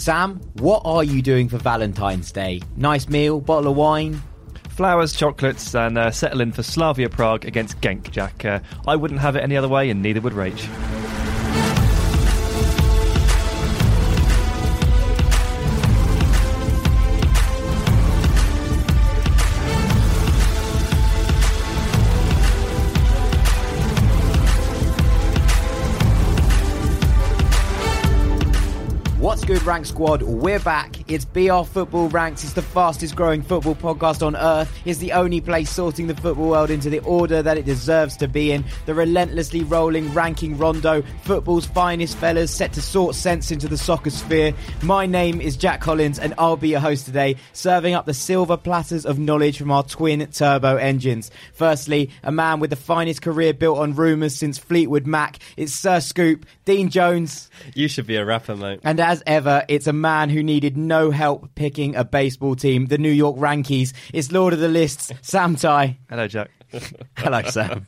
Sam, what are you doing for Valentine's Day? Nice meal, bottle of wine? Flowers, chocolates, and uh, settle in for Slavia Prague against Genk, Jack. Uh, I wouldn't have it any other way, and neither would Rach. What's good, Rank Squad? We're back. It's BR Football Ranks. It's the fastest growing football podcast on earth. It's the only place sorting the football world into the order that it deserves to be in. The relentlessly rolling ranking rondo, football's finest fellas set to sort sense into the soccer sphere. My name is Jack Collins, and I'll be your host today, serving up the silver platters of knowledge from our twin turbo engines. Firstly, a man with the finest career built on rumours since Fleetwood Mac. It's Sir Scoop, Dean Jones. You should be a rapper, mate. And as ever, it's a man who needed no help picking a baseball team, the New York Yankees. It's Lord of the Lists, Sam Tighe. Hello, Jack. Hello, Sam.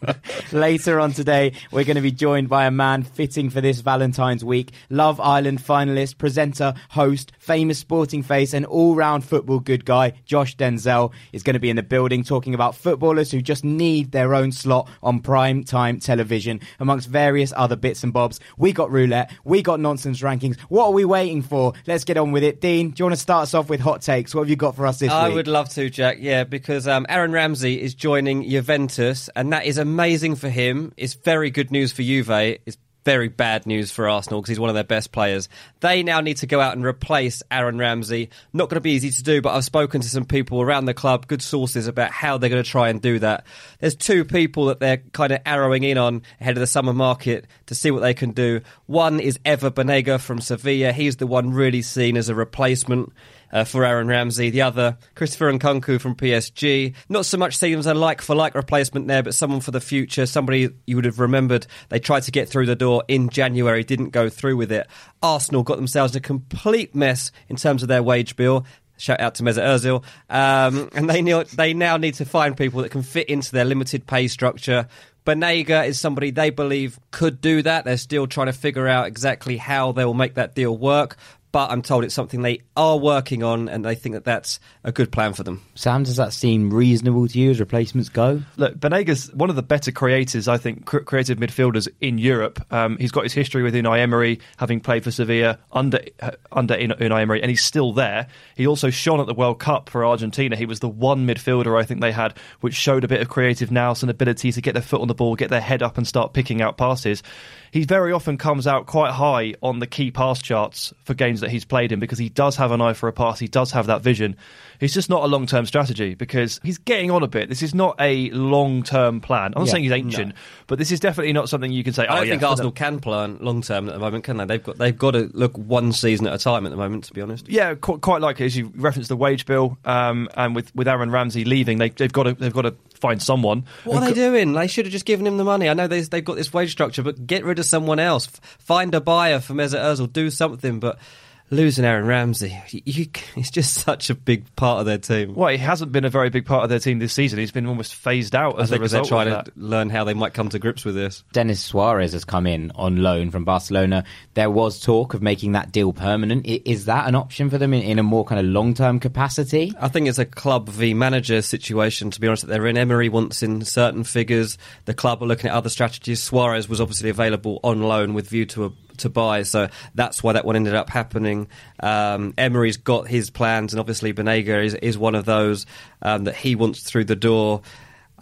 Later on today, we're going to be joined by a man fitting for this Valentine's week. Love Island finalist, presenter, host, famous sporting face, and all round football good guy, Josh Denzel, is going to be in the building talking about footballers who just need their own slot on prime time television, amongst various other bits and bobs. We got roulette, we got nonsense rankings. What are we waiting for? Let's get on with it. Dean, do you want to start us off with hot takes? What have you got for us this I week? I would love to, Jack. Yeah, because um, Aaron Ramsey is joining Juventus, and that is amazing for him. It's very good news for Juve. It's very bad news for Arsenal because he's one of their best players. They now need to go out and replace Aaron Ramsey. Not going to be easy to do, but I've spoken to some people around the club, good sources, about how they're going to try and do that. There's two people that they're kind of arrowing in on ahead of the summer market to see what they can do. One is Ever Banega from Sevilla. He's the one really seen as a replacement uh, for Aaron Ramsey. The other, Christopher Nkunku from PSG. Not so much seen as a like for like replacement there, but someone for the future. Somebody you would have remembered they tried to get through the door in January, didn't go through with it. Arsenal got themselves in a complete mess in terms of their wage bill. Shout out to Mesut Ozil, um, and they they now need to find people that can fit into their limited pay structure. Banega is somebody they believe could do that. They're still trying to figure out exactly how they will make that deal work. But I'm told it's something they are working on, and they think that that's a good plan for them. Sam, does that seem reasonable to you as replacements go? Look, Banega's one of the better creators, I think, cr- creative midfielders in Europe. Um, he's got his history with Unai Emery, having played for Sevilla under uh, under Unai Emery, and he's still there. He also shone at the World Cup for Argentina. He was the one midfielder I think they had which showed a bit of creative nous and ability to get their foot on the ball, get their head up, and start picking out passes. He very often comes out quite high on the key pass charts for games that he's played in because he does have an eye for a pass. He does have that vision. It's just not a long term strategy because he's getting on a bit. This is not a long term plan. I'm not Yeah, saying he's ancient, but this is definitely not something you can say. I oh, don't yeah, think for Arsenal can plan long term at the moment, can they? They've got they've got to look one season at a time at the moment. To be honest, Yeah, quite, quite likely as you referenced the wage bill, um, and with, with Aaron Ramsey leaving, they, they've got to they've got to find someone. what are they doing? They should have just given him the money. I know they, they've got this wage structure, but get rid of someone else. Find a buyer for Mesut Ozil. Do something, but. Losing Aaron Ramsey, you, you, it's just such a big part of their team. Well, he hasn't been a very big part of their team this season. He's been almost phased out I as a think they're result trying of to learn how they might come to grips with this. Denis Suarez has come in on loan from Barcelona. There was talk of making that deal permanent. Is that an option for them in, in a more kind of long term capacity? I think it's a club v manager situation. To be honest, that they're in. Emery wants in certain figures. The club are looking at other strategies. Suarez was obviously available on loan with view to a, to buy, so that's why that one ended up happening. Um, Emery's got his plans, and obviously Banega is is one of those um, that he wants through the door.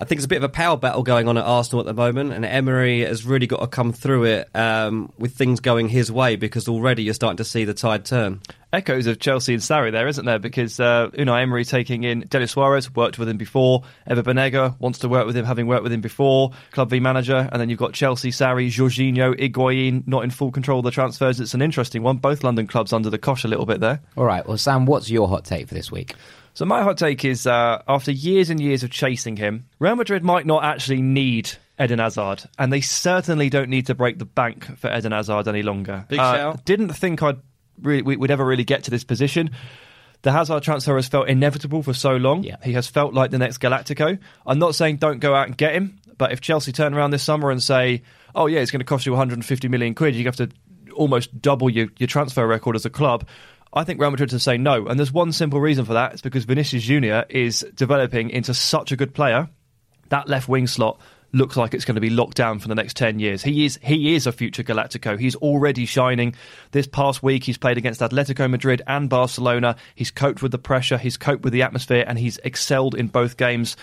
I think there's a bit of a power battle going on at Arsenal at the moment, and Emery has really got to come through it um, with things going his way because already you're starting to see the tide turn. Echoes of Chelsea and Sarri there, isn't there? Because uh, Unai Emery taking in Denis Suarez, worked with him before. Ever Banega wants to work with him, having worked with him before. Club V manager, and then you've got Chelsea, Sarri, Jorginho, Higuain, not in full control of the transfers. It's an interesting one. Both London clubs under the cosh a little bit there. All right. Well, Sam, what's your hot take for this week? So my hot take is, uh, after years and years of chasing him, Real Madrid might not actually need Eden Hazard, and they certainly don't need to break the bank for Eden Hazard any longer. Big Uh, shout. Didn't think I'd really, we- we'd ever really get to this position. The Hazard transfer has felt inevitable for so long. Yeah. He has felt like the next Galactico. I'm not saying don't go out and get him, but if Chelsea turn around this summer and say, "Oh yeah, it's going to cost you 150 million quid," you have to almost double your, your transfer record as a club. I think Real Madrid to say no. And there's one simple reason for that. It's because Vinicius Junior is developing into such a good player. That left wing slot looks like it's going to be locked down for the next 10 years. He is he is a future Galactico. He's already shining. This past week he's played against Atletico Madrid and Barcelona. He's coped with the pressure, he's coped with the atmosphere and he's excelled in both games.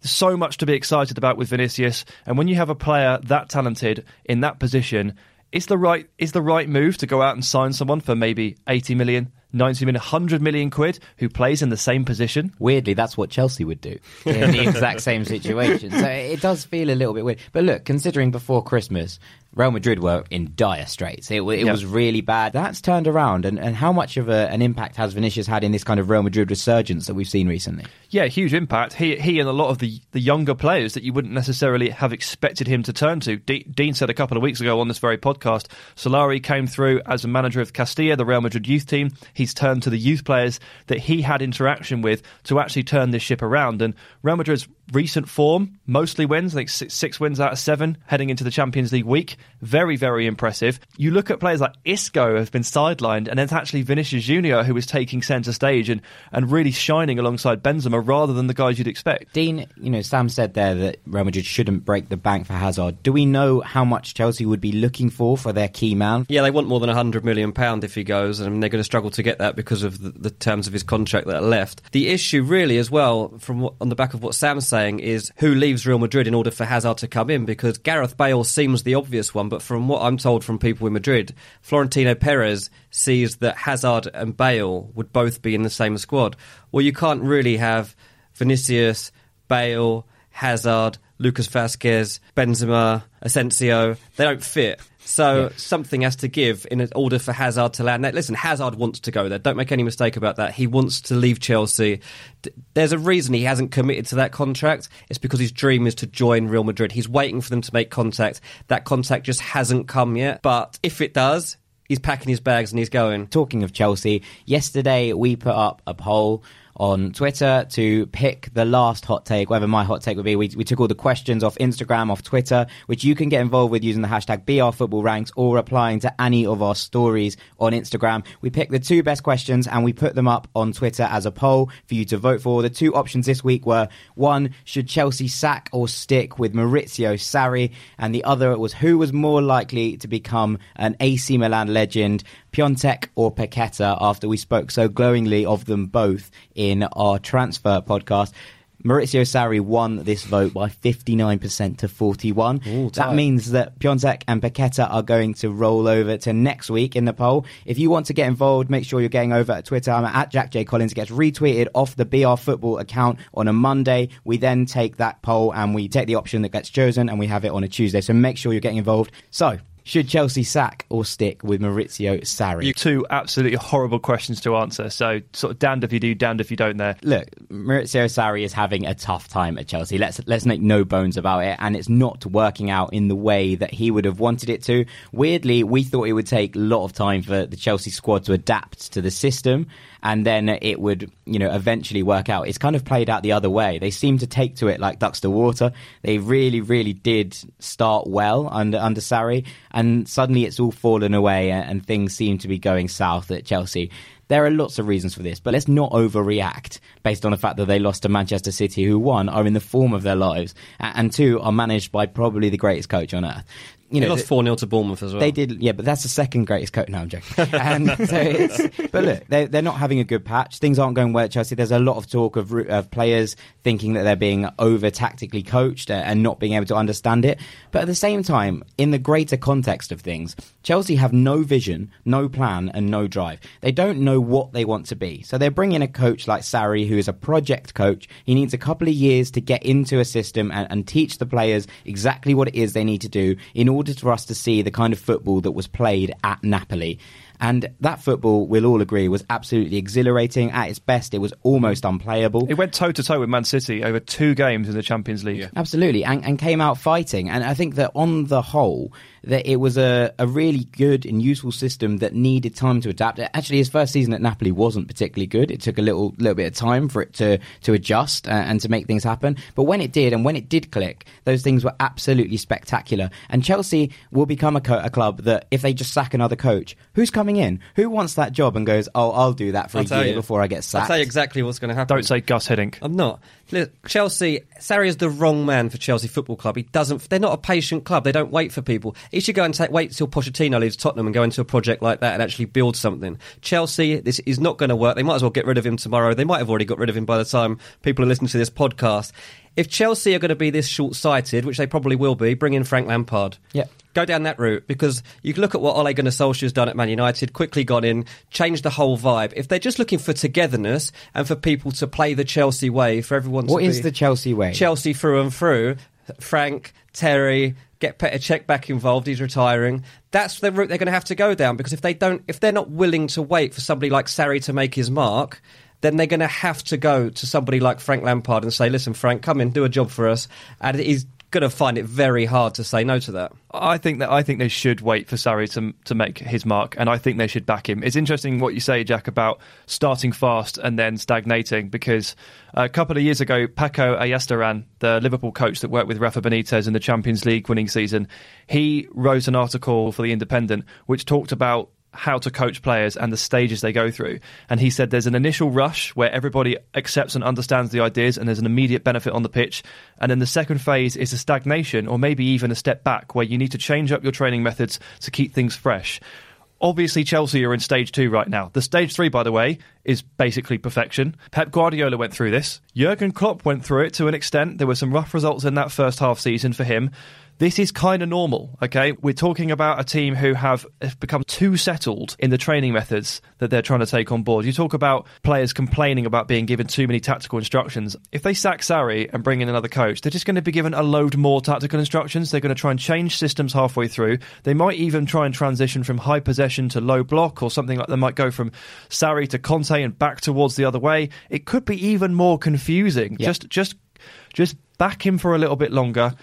There's so much to be excited about with Vinicius and when you have a player that talented in that position, is the right is the right move to go out and sign someone for maybe 80 million 90 million, 100 million quid who plays in the same position. Weirdly, that's what Chelsea would do in the exact same situation. So it does feel a little bit weird. But look, considering before Christmas, Real Madrid were in dire straits. It, it yep. was really bad. That's turned around. And, and how much of a, an impact has Vinicius had in this kind of Real Madrid resurgence that we've seen recently? Yeah, huge impact. He, he and a lot of the, the younger players that you wouldn't necessarily have expected him to turn to. D- Dean said a couple of weeks ago on this very podcast Solari came through as a manager of Castilla, the Real Madrid youth team. He's turned to the youth players that he had interaction with to actually turn this ship around. And Real Madrid's recent form, mostly wins, I think six, six, wins out of seven heading into the Champions League week. Very, very impressive. You look at players like Isco have been sidelined, and it's actually Vinicius Junior who is taking centre stage and, and really shining alongside Benzema rather than the guys you'd expect. Dean, you know, Sam said there that Real Madrid shouldn't break the bank for Hazard. Do we know how much Chelsea would be looking for for their key man? Yeah, they want more than hundred million pound if he goes, and they're going to struggle to get that because of the, the terms of his contract that are left. The issue, really, as well, from what, on the back of what Sam's saying saying is who leaves Real Madrid in order for Hazard to come in because Gareth Bale seems the obvious one, but from what I'm told from people in Madrid, Florentino Perez sees that Hazard and Bale would both be in the same squad. Well, you can't really have Vinicius, Bale, Hazard, Lucas Vazquez, Benzema, Asensio. They don't fit. So yeah. something has to give in order for Hazard to land. Listen, Hazard wants to go there. Don't make any mistake about that. He wants to leave Chelsea. There's a reason he hasn't committed to that contract. It's because his dream is to join Real Madrid. He's waiting for them to make contact. That contact just hasn't come yet. But if it does, he's packing his bags and he's going. Talking of Chelsea, yesterday we put up a poll on Twitter to pick the last hot take, whatever my hot take would be. We, we took all the questions off Instagram, off Twitter, which you can get involved with using the hashtag BRFootballRanks or replying to any of our stories on Instagram. We picked the two best questions and we put them up on Twitter as a poll for you to vote for. The two options this week were one, should Chelsea sack or stick with Maurizio Sarri? And the other was who was more likely to become an AC Milan legend, Piatek or Paqueta, after we spoke so glowingly of them both in our transfer podcast. Maurizio Sarri won this vote by 59% to 41. Ooh, that means that Piatek and Paqueta are going to roll over to next week in the poll. If you want to get involved, make sure you're getting over at Twitter. I'm at Jack J. Collins. It gets retweeted off the BR Football account on a Monday. We then take that poll and we take the option that gets chosen and we have it on a Tuesday. So make sure you're getting involved. So should Chelsea sack or stick with Maurizio Sarri? You two absolutely horrible questions to answer. So sort of damned if you do, damned if you don't. There. Look, Maurizio Sarri is having a tough time at Chelsea. Let's let's make no bones about it, and it's not working out in the way that he would have wanted it to. Weirdly, we thought it would take a lot of time for the Chelsea squad to adapt to the system and then it would, you know, eventually work out. It's kind of played out the other way. They seem to take to it like ducks to water. They really, really did start well under under Sarri, and suddenly it's all fallen away, and things seem to be going south at Chelsea. There are lots of reasons for this, but let's not overreact based on the fact that they lost to Manchester City, who one are in the form of their lives, and two are managed by probably the greatest coach on earth you know, they lost four 0 to Bournemouth as well. They did, yeah, but that's the second greatest coach. No, I'm joking. and um, so it's, but look, they're, they're not having a good patch. Things aren't going well at Chelsea. There's a lot of talk of, of players thinking that they're being over tactically coached uh, and not being able to understand it. But at the same time, in the greater context of things, Chelsea have no vision, no plan, and no drive. They don't know what they want to be. So they're bringing a coach like Sarri, who is a project coach. He needs a couple of years to get into a system and, and teach the players exactly what it is they need to do in order order for us to see the kind of football that was played at Napoli. And that football, we'll all agree, was absolutely exhilarating. At its best, it was almost unplayable. It went toe to toe with Man City over two games in the Champions League. Yeah. Absolutely, and, and came out fighting. And I think that on the whole, that it was a, a really good and useful system that needed time to adapt. Actually, his first season at Napoli wasn't particularly good. It took a little little bit of time for it to to adjust uh, and to make things happen. But when it did, and when it did click, those things were absolutely spectacular. And Chelsea will become a, co- a club that if they just sack another coach, who's coming in? Who wants that job and goes, oh, I'll do that for I'll a year you. before I get sacked? I'll tell you exactly what's going to happen. Don't say Gus Hiddink. I'm not. Look, Chelsea, Sarri is the wrong man for Chelsea Football Club. He doesn't. They're not a patient club. They don't wait for people. He should go and take, wait till Pochettino leaves Tottenham and go into a project like that and actually build something. Chelsea, this is not going to work. They might as well get rid of him tomorrow. They might have already got rid of him by the time people are listening to this podcast. If Chelsea are going to be this short-sighted, which they probably will be, bring in Frank Lampard. Yeah. Go down that route because you look at what Ole Gunnar Solskjaer's done at Man United, quickly gone in, changed the whole vibe. If they're just looking for togetherness and for people to play the Chelsea way, for everyone to What is the Chelsea way? Chelsea through and through. Frank, Terry, get Petr Cech back involved. He's retiring. That's the route they're going to have to go down because if they don't, if they're not willing to wait for somebody like Sarri to make his mark, then they're going to have to go to somebody like Frank Lampard and say, "Listen, Frank, come in, do a job for us," and he's going to find it very hard to say no to that. I think that I think they should wait for Sarri to to make his mark, and I think they should back him. It's interesting what you say, Jack, about starting fast and then stagnating, because a couple of years ago, Paco Ayestaran, the Liverpool coach that worked with Rafa Benitez in the Champions League winning season, he wrote an article for the Independent which talked about how to coach players and the stages they go through. And he said there's an initial rush where everybody accepts and understands the ideas and there's an immediate benefit on the pitch. And then the second phase is a stagnation or maybe even a step back where you need to change up your training methods to keep things fresh. Obviously, Chelsea are in stage two right now. The stage three, by the way, is basically perfection. Pep Guardiola went through this. Jurgen Klopp went through it to an extent. There were some rough results in that first half season for him. This is kind of normal, okay? We're talking about a team who have become too settled in the training methods that they're trying to take on board. You talk about players complaining about being given too many tactical instructions. If they sack Sarri and bring in another coach, they're just going to be given a load more tactical instructions. They're going to try and change systems halfway through. They might even try and transition from high possession to low block or something like they might go from Sarri to Conte and back towards the other way. It could be even more confusing. Yeah. Just just just back him for a little bit longer,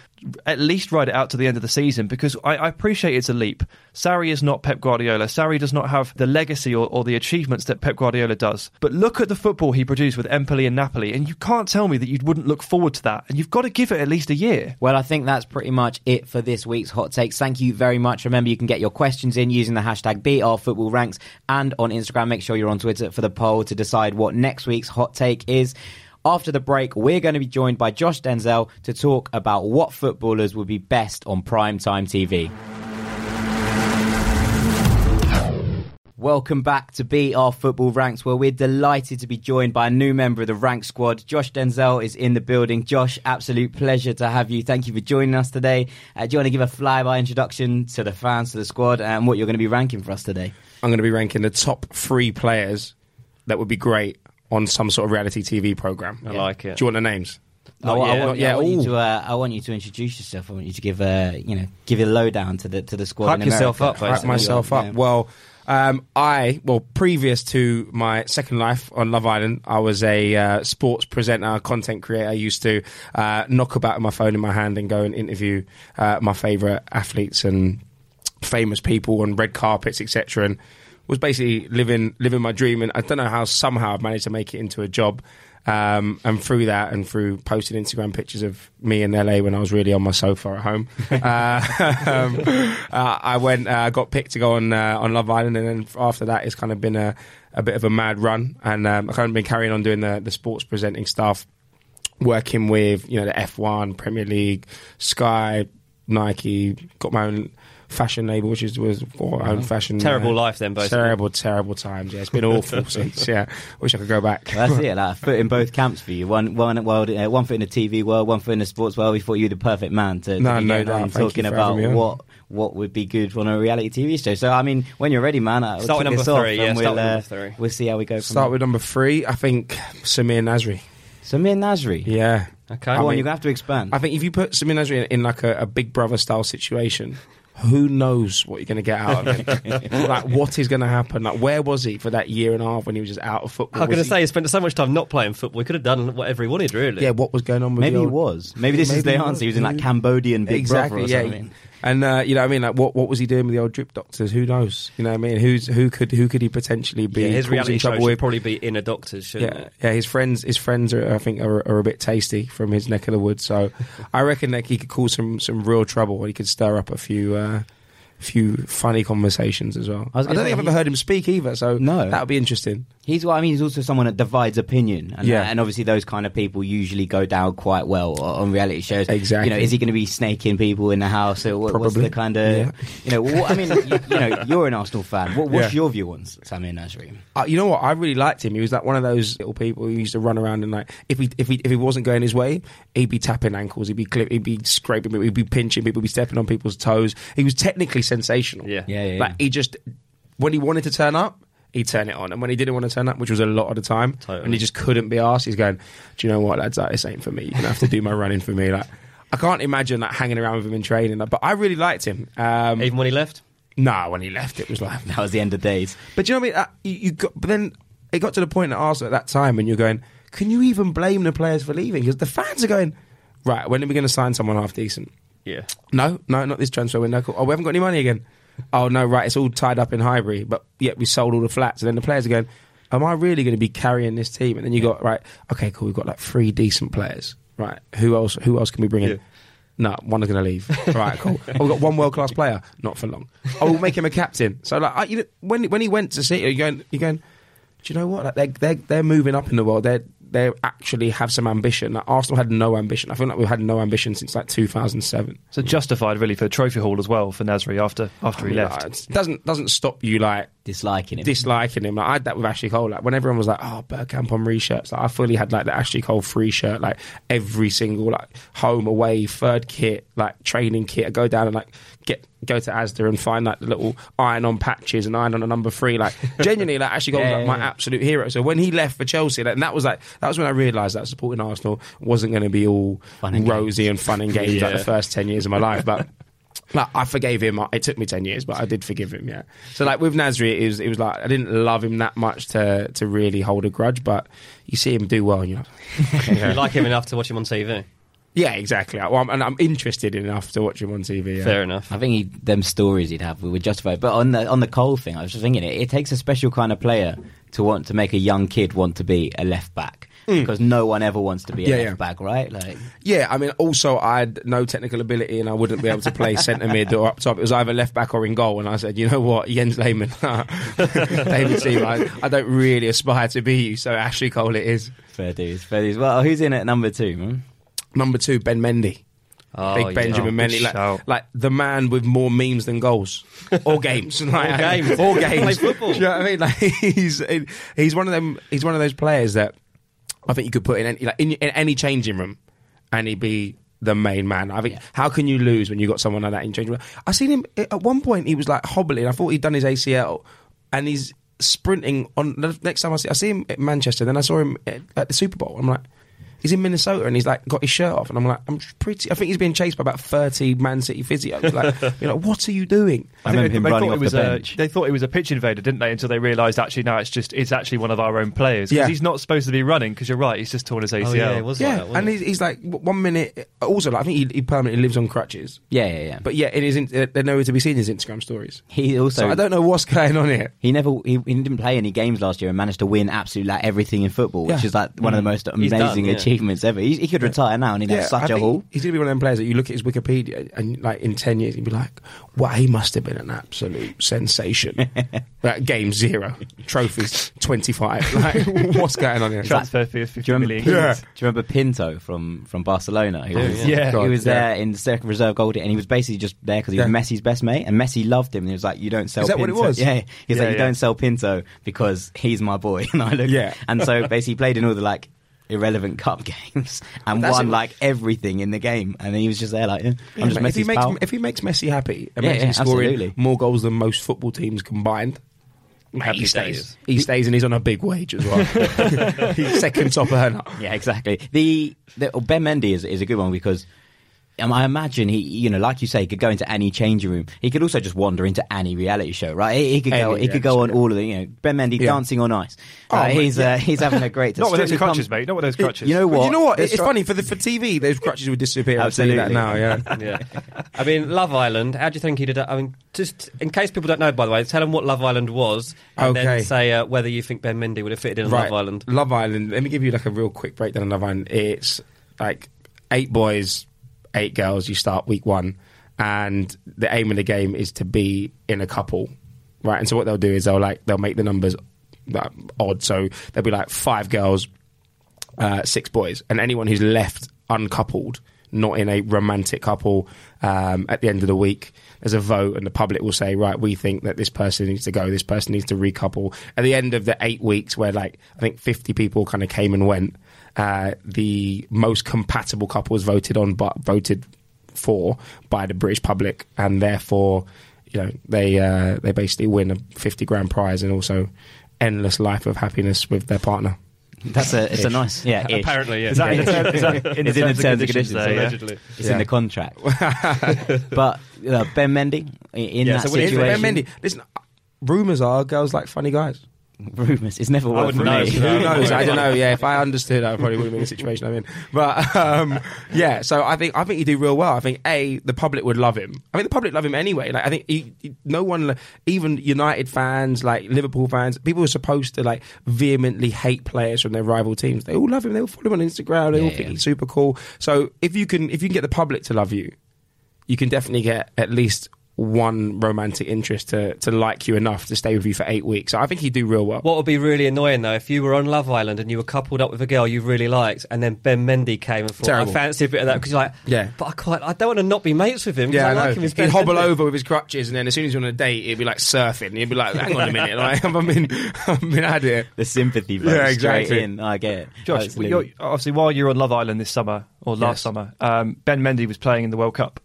at least ride it out to the end of the season because I, I appreciate it's a leap. Sarri is not Pep Guardiola. Sarri does not have the legacy or, or the achievements that Pep Guardiola does. But look at the football he produced with Empoli and Napoli, and you can't tell me that you wouldn't look forward to that. And you've got to give it at least a year. Well, I think that's pretty much it for this week's hot takes. Thank you very much. Remember, you can get your questions in using the hashtag BRFootballRanks and on Instagram. Make sure you're on Twitter for the poll to decide what next week's hot take is. After the break, we're going to be joined by Josh Denzel to talk about what footballers would be best on primetime TV. Welcome back to BR Football Ranks, where we're delighted to be joined by a new member of the Rank Squad. Josh Denzel is in the building. Josh, absolute pleasure to have you. Thank you for joining us today. Uh, do you want to give a flyby introduction to the fans, to the squad, and what you're going to be ranking for us today? I'm going to be ranking the top three players that would be great on some sort of reality TV program. I like it. Do you want the names? Not I, I want, Yeah, I, want you to, uh, I want you to introduce yourself. I want you to give, uh, you know, give a lowdown to the to the squad. Hype in yourself America. up, Hype myself up. Yeah. Well, um, I well previous to my second life on Love Island, I was a uh, sports presenter, content creator. I used to uh, knock about my phone in my hand and go and interview uh, my favourite athletes and famous people on red carpets, etc. And was basically living living my dream. And I don't know how somehow I've managed to make it into a job. Um, and through that, and through posting Instagram pictures of me in LA when I was really on my sofa at home, uh, um, uh, I went, uh, got picked to go on uh, on Love Island, and then after that, it's kind of been a, a bit of a mad run, and um, I've kind of been carrying on doing the, the sports presenting stuff, working with you know the F1, Premier League, Sky, Nike, got my own fashion label, which is was for my own fashion. Terrible uh, life then, basically. Terrible, terrible times. Yeah, it's been awful since. Yeah, wish I could go back. That's it. Like, a foot in both camps for you. One, one world, uh, one foot in the TV world, one foot in the sports world. We thought you were the perfect man to, to No, be no getting doubt. on talking about having me on. what what would be good on a reality TV show. So, I mean, when you're ready, man, I'll Start with number three, yeah, start we'll, with uh, number three. we'll see how we go. From Start there. with number three. I think Samir Nasri. Samir Nasri. Yeah. Okay. Go on, mean- you're gonna have to expand. I think if you put Samir Nasri in, in like a, a Big Brother style situation, who knows what you're going to get out of him? like, what is going to happen? Like, where was he for that year and a half when he was just out of football? I was going to he- say, he spent so much time not playing football. He could have done whatever he wanted, really. yeah, what was going on with him? Maybe the he old- was. Maybe this is the he answer. He was in like. Cambodian Big exactly, Brother or yeah. something. And uh, you know, what I mean, like, what what was he doing with the old drip doctors? Who knows? You know, what I mean, who's who could who could he potentially be? Yeah, his causing reality show trouble should with? probably be in a doctor's, shouldn't Yeah, it? yeah. His friends, his friends are, I think, are, are a bit tasty from his neck of the woods. So, I reckon that he could cause some some real trouble. He could stir up a few. Uh, few funny conversations as well. I I, don't think I've ever heard him speak either, so No. that would be interesting. He's well, I mean, he's also someone that divides opinion, and, Yeah. and obviously those kind of people usually go down quite well on reality shows. Exactly. You know, is he going to be snaking people in the house, or what, what's Probably. the kind of, Yeah. you know, what, I mean, you, you know, you're an Arsenal fan. What, what's Yeah. your view on Samir Nasri? Uh, you know what? I really liked him. He was like one of those little people who used to run around and like if he if he if he wasn't going his way, he'd be tapping ankles, he'd be clip, he'd be scraping, he'd be pinching people, he'd be stepping on people's toes. He was technically sensational. Yeah. Yeah, yeah, Like yeah. he just when he wanted to turn up. He'd turn it on, and when he didn't want to turn up, which was a lot of the time, Totally. and he just couldn't be asked, he's going, "Do you know what, lads? Like, this ain't for me. You're gonna have to do my running for me." Like, I can't imagine like hanging around with him in training. Like, but I really liked him. Um, Even when he left? nah, when he left, it was like, That was the end of days. but do you know what I mean? Uh, you, you got, but then it got to the point at Arsenal at that time, and you're going, can you even blame the players for leaving? Because the fans are going, right, when are we going to sign someone half decent? Yeah. No, no, not this transfer window. Oh, we haven't got any money again. Oh no, right, it's all tied up in Highbury, but yet we sold all the flats, and then the players are going, am I really going to be carrying this team? And then you got right, okay, cool, we've got like three decent players, right? Who else? Who else can we bring in? Yeah. No, one is going to leave. right, cool. Oh, we've got one world class player, not for long. Oh, we'll make him a captain. So like, I, you know, when when he went to City, you're going, you're going. Do you know what? Like, they're, they're they're moving up in the world. They they actually have some ambition. Like, Arsenal had no ambition. I feel like we've had no ambition since like 2007. So justified really for the trophy haul as well for Nasri after after I he left. like, it doesn't doesn't stop you like Disliking him. disliking him. Like, I had that with Ashley Cole. Like when everyone was like, "Oh, Bergkamp on shirts," like, I fully had like the Ashley Cole free shirt, like every single like home away third kit, like training kit. I go down and like get go to Asda and find like the little iron on patches and iron on a number three. Like genuinely, like Ashley Cole was like my yeah, yeah. absolute hero. So when he left for Chelsea, like, and that was like that was when I realised that supporting Arsenal wasn't going to be all Fun and rosy and fun and games like the first ten years of my life, but. Like I forgave him. It took me ten years, but I did forgive him. Yeah. So like with Nasri, it was it was like I didn't love him that much to to really hold a grudge, but you see him do well, and you're like, You like him enough to watch him on TV? yeah, exactly. Well, I'm, and I'm interested enough to watch him on TV. Yeah. Fair enough. I think he, them stories he'd have would justify. But on the on the Cole thing, I was just thinking it, it takes a special kind of player to want to make a young kid want to be a left back Mm. because no one ever wants to be a. Yeah, left yeah. back, right? Like Yeah, I mean, also I had no technical ability and I wouldn't be able to play centre mid or up top. It was either left back or in goal. And I said, you know what, Jens Lehmann, David Seaman, I, I don't really aspire to be you. So Ashley Cole, it is fair dues, fair dues. Well, who's in at number two, man? number two, Ben Mendy. Oh, Big. Benjamin Oh, good Mendy, like, shout. like the man with more memes than goals or games, like, Or games. or games. Play football. Do you know what I mean? Like he's he's one of them. He's one of those players that I think you could put in any, like in, in any changing room, and he'd be the main man. I think how can you lose when you got someone like that in changing room? I seen him eh, at one point. He was like hobbling. I thought he'd done his ACL, and he's sprinting on. The next time I see, I see him at Manchester. Then I saw him at, at the Super Bowl. I'm like. He's in Minnesota and he's like got his shirt off, and I'm like, I'm pretty. I think he's being chased by about thirty Man City physios. Like, you're like, what are you doing? I remember him they, running thought off it was the a, bench. they thought it was a pitch invader, didn't they? Until they realised actually no, it's just it's actually one of our own players. 'Cause Yeah. he's not supposed to be running because you're right. He's just torn his ACL. Oh, yeah, it was like Yeah, that, and he's, he's like one minute. Also, like, I think he, he permanently lives on crutches, Yeah, yeah, yeah. but yeah, it isn't. uh, They're nowhere to be seen in his Instagram stories. he also So I don't know what's going on here. He never he, he didn't play any games last year and managed to win absolutely like everything in football, which Yeah. is like one of the most amazing done, yeah. Achievements ever. He, he could retire now and he'd have such I a think haul. He's going to be one of them players that you look at his Wikipedia and like in ten years you'd be like, "Wow, he must have been an absolute sensation." like, game zero, trophies twenty five. Like, what's going on here? Transfer fee of Do you, remember. Yeah. do you remember Pinto from, from Barcelona? Oh, Who Yeah, was, yeah. he was God, there in the second reserve goalie, and he was basically just there because he was Messi's best mate, and Messi loved him. And he was like, "You don't sell." Is that what Pinto. it was? Yeah, he was Yeah, like, "You don't sell Pinto because he's my boy." And I look, Yeah. and so basically he played in all the like irrelevant cup games and That's won it. like everything in the game, and he was just there like, yeah, Yeah, "I'm just mate, if, he makes, if he makes Messi happy and Yeah, makes yeah, him scoring absolutely. more goals than most football teams combined, mate, Happy he stays. days. He stays and he's on a big wage as well. he's second top earner. Yeah, exactly. The, the Ben Mendy is, is a good one because I imagine he, you know, like you say, he could go into any changing room. He could also just wander into any reality show, right? He, he could go, Any he could go on reality all of the, you know, Ben Mendy Yeah. dancing on ice. Oh, Uh, he's yeah. uh, he's having a great. Not with those crutches, come- mate. Not with those crutches. You know But what? you know what? It's It's funny for the for TV. Those crutches would disappear. Tell that Absolutely. now. Yeah. yeah. I mean, Love Island. How do you think he did? it? I mean, just in case people don't know, by the way, tell them what Love Island was, and then Okay. say uh, whether you think Ben Mendy would have fitted in right. Love Island. Love Island. Let me give you like a real quick breakdown of Love Island. It's like eight boys, eight girls. You start week one, and the aim of the game is to be in a couple, right? And so what they'll do is they'll like they'll make the numbers odd. So there'll be like five girls, uh, six boys, and anyone who's left uncoupled, not in a romantic couple, um, at the end of the week, there's a vote, and the public will say, right, we think that this person needs to go, this person needs to recouple. At the end of the eight weeks, where like I think 50 people kind of came and went, uh, the most compatible couple was voted on, but voted for by the British public, and therefore, you know, they uh, they basically win a 50 grand prize and also endless life of happiness with their partner. That's a it's a nice yeah. ish. Apparently, yeah. Is that in the terms, is that in the It's in the terms, terms and and conditions conditions, there, yeah? Allegedly. It's Yeah. in the contract. but uh, Ben Mendy in Yeah, that so what do you think? situation, Ben Mendy, listen, rumours are girls like funny guys. Rumours. It's never worked for know, me. Who knows? I don't know. Yeah, if I understood, I probably wouldn't be in the situation I'm in. But um, yeah, so I think I think you do real well. I think a the public would love him. I mean, the public love him anyway. Like I think he, he- no one, even United fans, like Liverpool fans, people are supposed to like vehemently hate players from their rival teams. They all love him. They all follow him on Instagram. They all think yeah. he's super cool. So if you can if you can get the public to love you, you can definitely get at least one romantic interest to, to like you enough to stay with you for eight weeks. So I think he'd do real well. What would be really annoying though, if you were on Love Island and you were coupled up with a girl you really liked, and then Ben Mendy came and thought, Terrible. "I fancy a bit of that," because you're like, Yeah. but I quite, I don't want to not be mates with him. Yeah, I I like him. He's He'd Ben hobble Mendy." over with his crutches, and then as soon as you're on a date, he'd be like surfing. He'd be like, "Hang on a minute, like, I've been, I've been at it." The sympathy vote Yeah, exactly. in. I get it. Josh, Absolutely. you're, obviously, while you were on Love Island this summer or last Yes. summer, um, Ben Mendy was playing in the World Cup,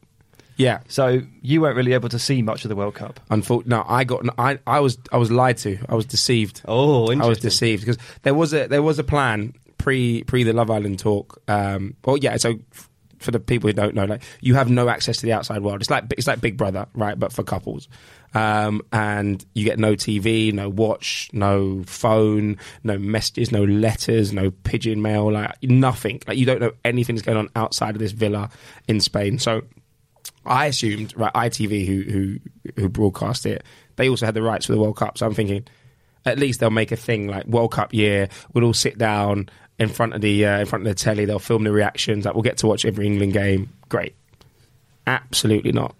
Yeah. so you weren't really able to see much of the World Cup. Unfortunately, no, I got, I, I was, I was lied to. I was deceived. Oh, I was deceived because there was a, there was a plan pre, pre the Love Island talk. Um, well, yeah. So f- for the people who don't know, like you have no access to the outside world. It's like, it's like Big Brother, right? But for couples. Um, and you get no TV, no watch, no phone, no messages, no letters, no pigeon mail, like nothing. Like you don't know anything that's going on outside of this villa in Spain. So I assumed, right, ITV who who who broadcast it, they also had the rights for the World Cup. So I'm thinking, at least they'll make a thing like World Cup year. We'll all sit down in front of the uh, in front of the telly. They'll film the reactions. Like we'll get to watch every England game. Great. Absolutely not.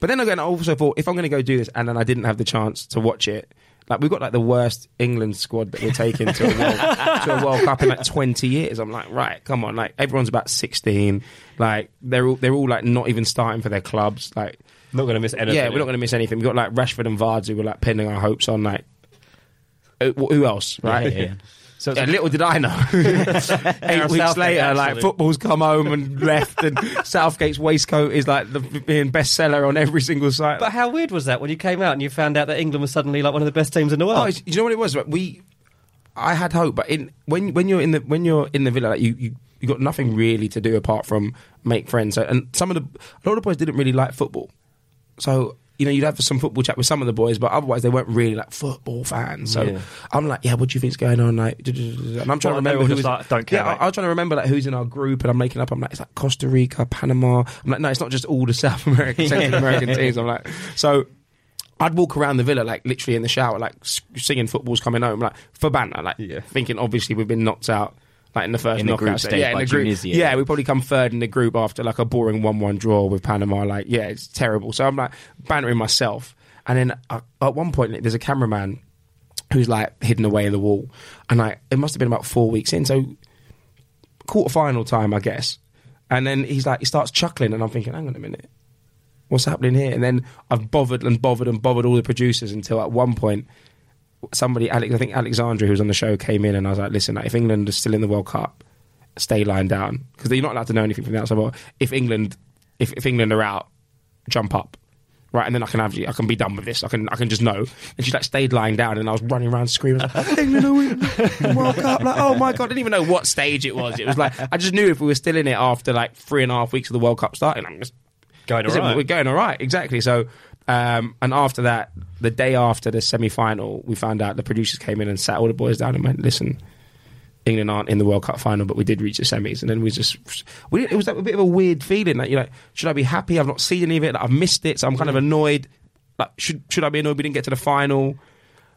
But then again, I also thought if I'm going to go do this, and then I didn't have the chance to watch it. Like we've got like the worst England squad that we're taking to a World, to a World Cup in like 20 years. I'm like, right, come on, like everyone's about 16. Like they're all they're all like not even starting for their clubs. Like Not going to miss anything. yeah, we're not going to miss anything. We've got like Rashford and Vardy. who were like pinning our hopes on like uh, who else, right? Yeah, yeah. So Yeah, little did I know. Eight weeks Southgate, later, like football's come home and left, and Southgate's waistcoat is like the being bestseller on every single site. But how weird was that when you came out and you found out that England was suddenly like one of the best teams in the Oh, world? it's- you know what it was? We, I had hope, but in when when you're in the when you're in the villa, like you you you got nothing really to do apart from make friends. So, and some of the a lot of the boys didn't really like football, so. You know, you'd have some football chat with some of the boys, but otherwise they weren't really like football fans. So Yeah. I'm like, yeah, what do you think's going on? Like, and I'm trying to Well, they remember all who just was. like, don't care, yeah, I, mate. I was trying to remember like who's in our group, and I'm making up. I'm like, it's like Costa Rica, Panama. I'm like, no, it's not just all the South American, Central American teams. I'm like, so I'd walk around the villa, like literally in the shower, like singing football's coming home, like for banter, like Yeah. thinking obviously we've been knocked out. Like in the first In the knockout group stage. yeah, in the group, Tunisia. yeah, we probably come third in the group after like a boring one-one draw with Panama. Like, yeah, it's terrible. So I'm like bantering myself, and then uh, at one point there's a cameraman who's like hidden away in the wall, and like it must have been about four weeks in, so quarter final time, I guess. And then he's like, he starts chuckling, and I'm thinking, hang on a minute, what's happening here? And then I've bothered and bothered and bothered all the producers until at one point, somebody, Alex, I think Alexandra, who was on the show, came in, and I was like, listen, like, if England is still in the World Cup, stay lying down because you're not allowed to know anything from the outside world. If England, if, if England are out, jump up. right, and then I can have I can be done with this. I can I can just know. And she like stayed lying down, and I was running around screaming, like, England are winning World Cup. Like, oh my god, I didn't even know what stage it was. It was like I just knew if we were still in it after like three and a half weeks of the World Cup starting, I'm just Going all right. We're going all right, exactly. So, um, and after that, the day after the semi final, we found out the producers came in and sat all the boys down and went, listen, England aren't in the World Cup final, but we did reach the semis. And then we just, we, it was like a bit of a weird feeling. that, you're like, should I be happy? I've not seen any of it. Like, I've missed it. So I'm kind of annoyed. Like, should, should I be annoyed we didn't get to the final?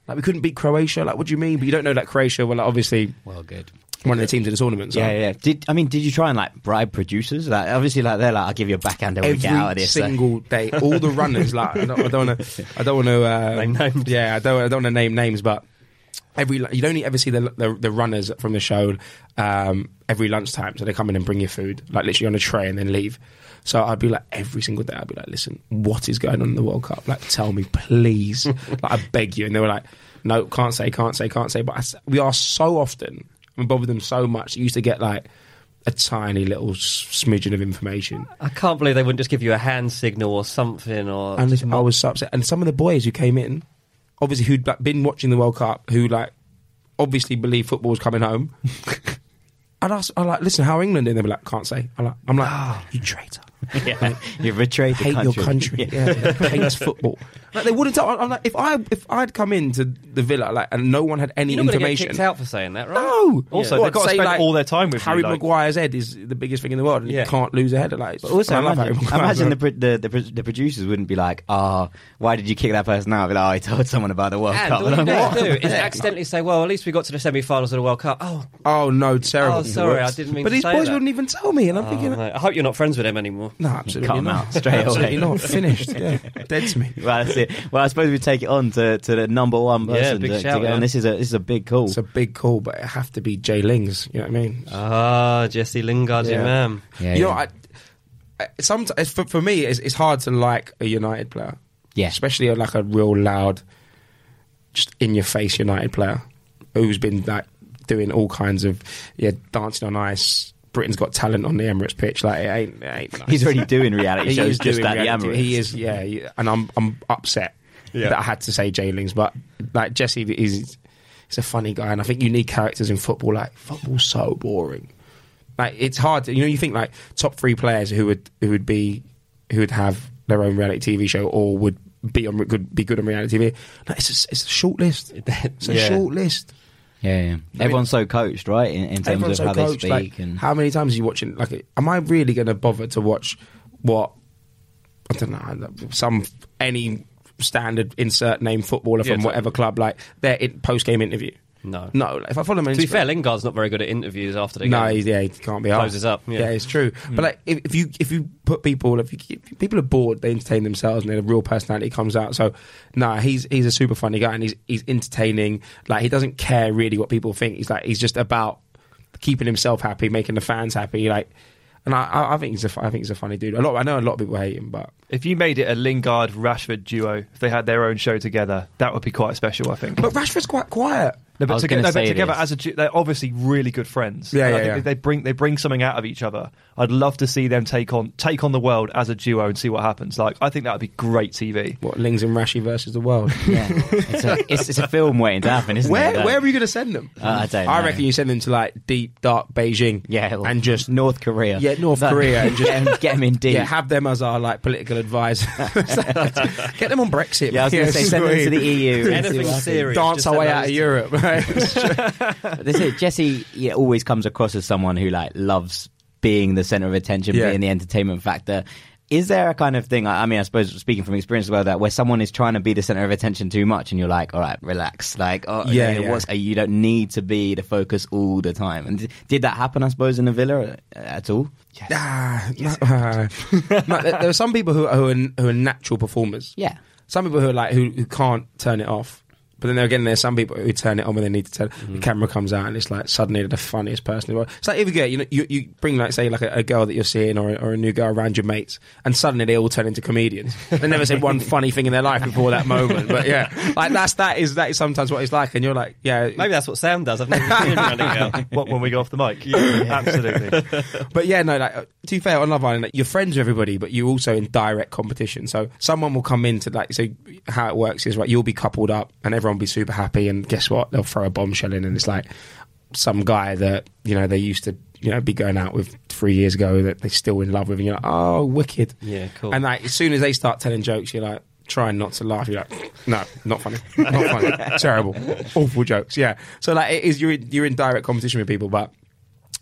Like, we couldn't beat Croatia. Like, what do you mean? But you don't know that Croatia well, like, obviously Well, good. One of the teams in the tournament. So. Yeah, yeah. Did I mean? Did you try and like bribe producers? Like, obviously, like they're like, "I'll give you a backhand we get out of every this." so- single day. All the runners, like I don't, want to, I don't want to, Name names. yeah, I don't, I don't want to name names, but every you don't ever see the the, the runners from the show um, every lunchtime, so they come in and bring you food, like literally on a tray, and then leave. So I'd be like every single day, I'd be like, listen, what is going on in the World Cup? Like, tell me, please. like, I beg you. And they were like, no, can't say, can't say, can't say. But I we are so often, we bother them so much. You used to get like a tiny little smidgen of information. I can't believe they wouldn't just give you a hand signal or something. Or And I was so upset. And some of the boys who came in, obviously who'd like, been watching the World Cup, who like obviously believe football was coming home. I'd ask, I'm like, listen, how are England? And they'd be like, can't say. I'm like, I'm like ah. you traitor. yeah, you've betrayed the Hate country. your country. Yeah, hates football. Like, they wouldn't tell. I'm like, if I if I'd come into the villa like and no one had any you're not going get information, kicked out for saying that, right? no. Also, What, they've got to spend like, all their time with Harry you. Like, Maguire's head is the biggest thing in the world, and Yeah. you can't lose a head. Like, But also, I love Harry imagine, Maguire. imagine the, the, the the producers wouldn't be like, "Ah, why did you kick that person out?" Be like, "Oh, I told someone about the World And Cup." all you I'm need to like, do is accidentally say, "Well, at least we got to the semi-finals of the World Cup." Oh, Oh no, terrible. Oh, sorry, I didn't mean But to these say boys that. wouldn't even tell me, and I'm oh, thinking, mate, I hope you're not friends with them anymore. No, absolutely Cut 'em not. out straight away. absolutely not. Finished. Yeah, dead to me. well, that's it. Well, I suppose we take it on to, to the number one person. Yeah, person big to, to shout, go. yeah. And this is a this is a big call. It's a big call, but it have to be Jay Lings. You know what I mean? Ah, Jesse Lingard's your Yeah. man. yeah, you know, yeah. I, I sometimes for, for me, it's, it's hard to like a United player, yeah. especially like a real loud, just in your face United player who's been like doing all kinds of yeah dancing on ice. Britain's got talent on the Emirates pitch. Like it ain't, it ain't nice. He's already doing reality shows is just doing at the. Emirates. He is, yeah, and I'm I'm upset Yeah. that I had to say Jaylings, but like Jesse is he's a funny guy, and I think you need characters in football. Like football's so boring. Like it's hard. To, you know, you think like top three players who would who would be who would have their own reality TV show or would be on good be good on reality TV. Like, it's a, it's a short list. It's a Yeah. short list. Yeah, yeah. everyone's so coached, right? In, in terms of so how they speak Like, and how many times are you watching? Like, am I really going to bother to watch what I don't know some any standard insert name footballer Yeah, from totally. whatever club like their post game interview? No. No, if I follow him, on To be fair, Lingard's not very good at interviews after the no, game. he's, yeah, he can't be Closes up, yeah. it's true. But like, if, if you if you put people, if, you, if people are bored, they entertain themselves, and then a real personality comes out. So, nah, he's he's a super funny guy, and he's he's entertaining. Like, he doesn't care really what people think. He's like, he's just about keeping himself happy, making the fans happy. Like, and I, I, I think he's a fu- I think he's a funny dude. A lot, I know a lot of people hate him, but if you made it a Lingard Rashford duo, if they had their own show together, that would be quite special. I think. but Rashford's quite quiet. No, I but, was together, gonna no, but together this. as a du- they're obviously really good friends. Yeah, And I yeah, think yeah. They bring they bring something out of each other. I'd love to see them take on take on the world as a duo and see what happens. Like I think that would be great TV. What Lings and Rashi versus the world? yeah, it's a, it's, it's a film waiting to happen, isn't where it? where are you going to send them? Uh, I don't I know. reckon you send them to like deep dark Beijing. Yeah, well, and just North Korea. Yeah, North No, Korea and just- get, 'em- get 'em in deep. Yeah, have them as our like political advisor. Get them on Brexit. Yeah, I was going to say send them to the EU. and see Anything what happens. serious. Dance just our way those out of to- Europe. Right? This is Jesse. Yeah, always comes across as someone who like loves being the center of attention, Yeah. being the entertainment factor. Is there a kind of thing? I I mean, I suppose speaking from experience as well, that where someone is trying to be the center of attention too much, and you're like, all right, relax. Like, oh, Yeah, you know, yeah. what's- you don't need to be the focus all the time. And did, did that happen? I suppose in the villa uh, at all? Ah, no, uh, no, there, there are some people who, who are who are natural performers. Yeah. Some people who are like who, who can't turn it off. But then again, there's some people who turn it on when they need to turn. The mm-hmm. camera comes out, and it's like suddenly they're the funniest person. in the world. It's like if you get you know you, you bring like say like a, a girl that you're seeing or, a- or a new girl around your mates, and suddenly they all turn into comedians. They never said one funny thing in their life before that moment. But yeah, like that's that is that is sometimes what it's like, and you're like, yeah, Maybe that's what Sam does. I've never seen him around a girl. What, when we go off the mic, Yeah, absolutely. But yeah, no, like to be fair, on Love Island, like, you're friends with everybody, but you're also in direct competition. So someone will come into like, so how it works is right, you'll be coupled up, and everyone will be super happy, and guess what? They'll throw a bombshell in, and it's like some guy that you know they used to you know be going out with three years ago that they're still in love with, and you're like, oh, wicked. Yeah, cool. And like as soon as they start telling jokes, you're like. Trying not to laugh, you're like, no, not funny, not funny, terrible, awful jokes. Yeah, so like it is you're in, you're in direct competition with people, but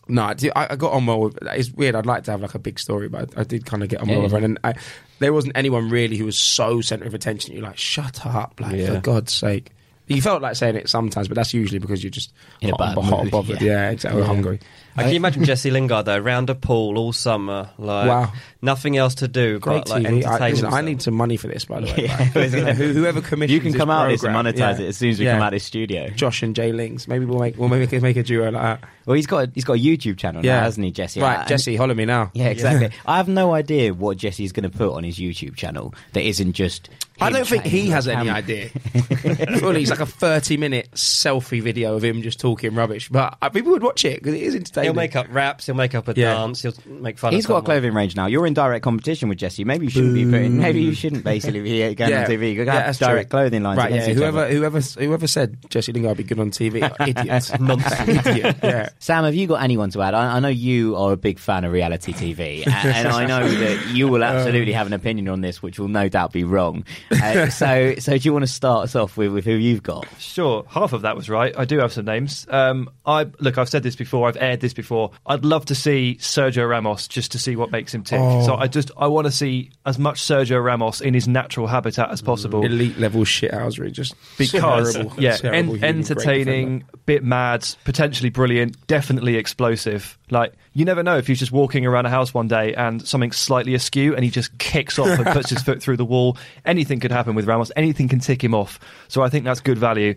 no, I, I got on well with. It's weird. I'd like to have like a big story, but I, I did kind of get on well Yeah. with her. And I, there wasn't anyone really who was so centre of attention. You're like, shut up, like Yeah. for God's sake. You felt like saying it sometimes, but that's usually because you're just hot, and- hot and bothered. yeah. Yeah, exactly. Hungry. Uh, Can you imagine Jesse Lingard though, round a pool all summer, like Wow. nothing else to do Great but like TV. I, listen, I himself. need some money for this, by the way. Yeah. Like, you know, who- whoever commissions You can come out of this and program, monetize yeah. it as soon as we Yeah. come out of this studio. Josh and Jay Links. Maybe we'll make we'll make make a duo like that. Well, he's got a, he's got a YouTube channel now, Yeah, hasn't he, Jesse? Right, And- Jesse, holler me now. Yeah, exactly. I have no idea what Jesse's going to put on his YouTube channel that isn't just. I him don't think chatting he to has a any camera. idea. Surely it's like a 30 minute selfie video of him just talking rubbish. But uh, people would watch it because it is entertaining. He'll make up raps. He'll make up a Yeah. dance. He'll make fun. He's of got a clothing range now. You're in direct competition with Jesse. Maybe you shouldn't be putting. Maybe you shouldn't basically be going on TV. You got that's direct true. clothing lines Right, yeah. Whoever, other. whoever, whoever said Jesse Lingard would be good on TV, are idiots. Nonsense. Idiot. Yeah. Sam, have you got anyone to add? I, I know you are a big fan of reality TV, a- and I know that you will absolutely have an opinion on this, which will no doubt be wrong. Uh, so, so do you want to start us off with, with who you've got? Sure, half of that was right. I do have some names. Um, I look, I've said this before. I've aired this before. I'd love to see Sergio Ramos just to see what makes him tick. Oh. So I just I want to see as much Sergio Ramos in his natural habitat as possible. Elite level shithousery. Just because terrible, yeah, terrible en- entertaining, bit mad, potentially brilliant, definitely explosive. Like you never know if he's just walking around a house one day and something's slightly askew and he just kicks off and puts his foot through the wall. Anything could happen with Ramos. Anything can tick him off. So I think that's good value.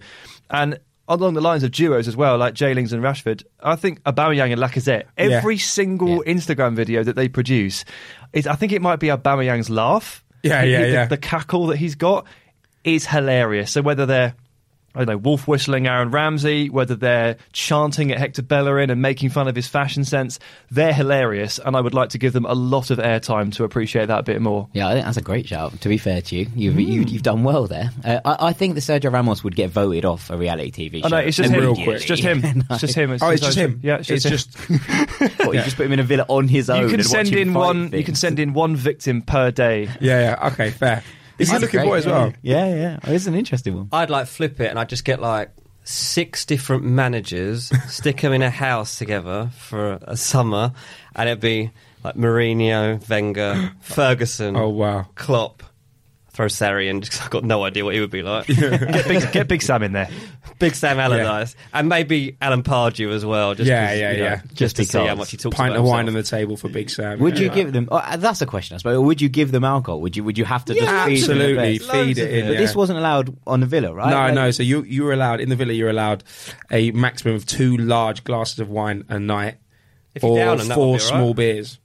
And along the lines of duos as well, like Jaylings and Rashford, I think Aubameyang and Lacazette. Yeah. Every single Instagram video that they produce, is I think it might be Aubameyang's laugh. Yeah, yeah, the, yeah. the cackle that he's got is hilarious. So whether they're I don't know, wolf whistling Aaron Ramsey, whether they're chanting at Hector Bellerin and making fun of his fashion sense, they're hilarious, and I would like to give them a lot of airtime to appreciate that a bit more. Yeah, I think that's a great shout. To be fair to you, you've you, you've done well there. Uh, I, I think that Sergio Ramos would get voted off a reality TV show. I know it's just him. immediately. It's just him. It's just him. Oh, it's just him. Yeah, it's it's just. him. just What, you just put him in a villa on his own. you can and watch send him in fight one. You can send in one victim per day. yeah, yeah. Okay, fair. He's a good looking great, boy as well. Yeah, yeah. Oh, it's an interesting one. I'd like flip it and I'd just get like six different managers, stick them in a house together for a summer, and it'd be like Mourinho, Wenger, Ferguson, Oh wow. Klopp. Throw Sarri in because I've got no idea what he would be like. Get big, get big Sam in there. Big Sam Allardyce, and maybe Alan Pardew as well. Just Yeah, 'cause, yeah, you know, yeah. Just, Just to see how much he talks Pint about of wine on the table for Big Sam. Would yeah. you give them? Oh, uh, that's a question, I suppose. Would you give them alcohol? Would you? Would you have to Yeah, just feed absolutely best? feed it in. But yeah. this wasn't allowed on the villa, right? No, Like- no. So you you were allowed in the villa. You're allowed a maximum of two large glasses of wine a night, If you or down them, four be all right. small beers.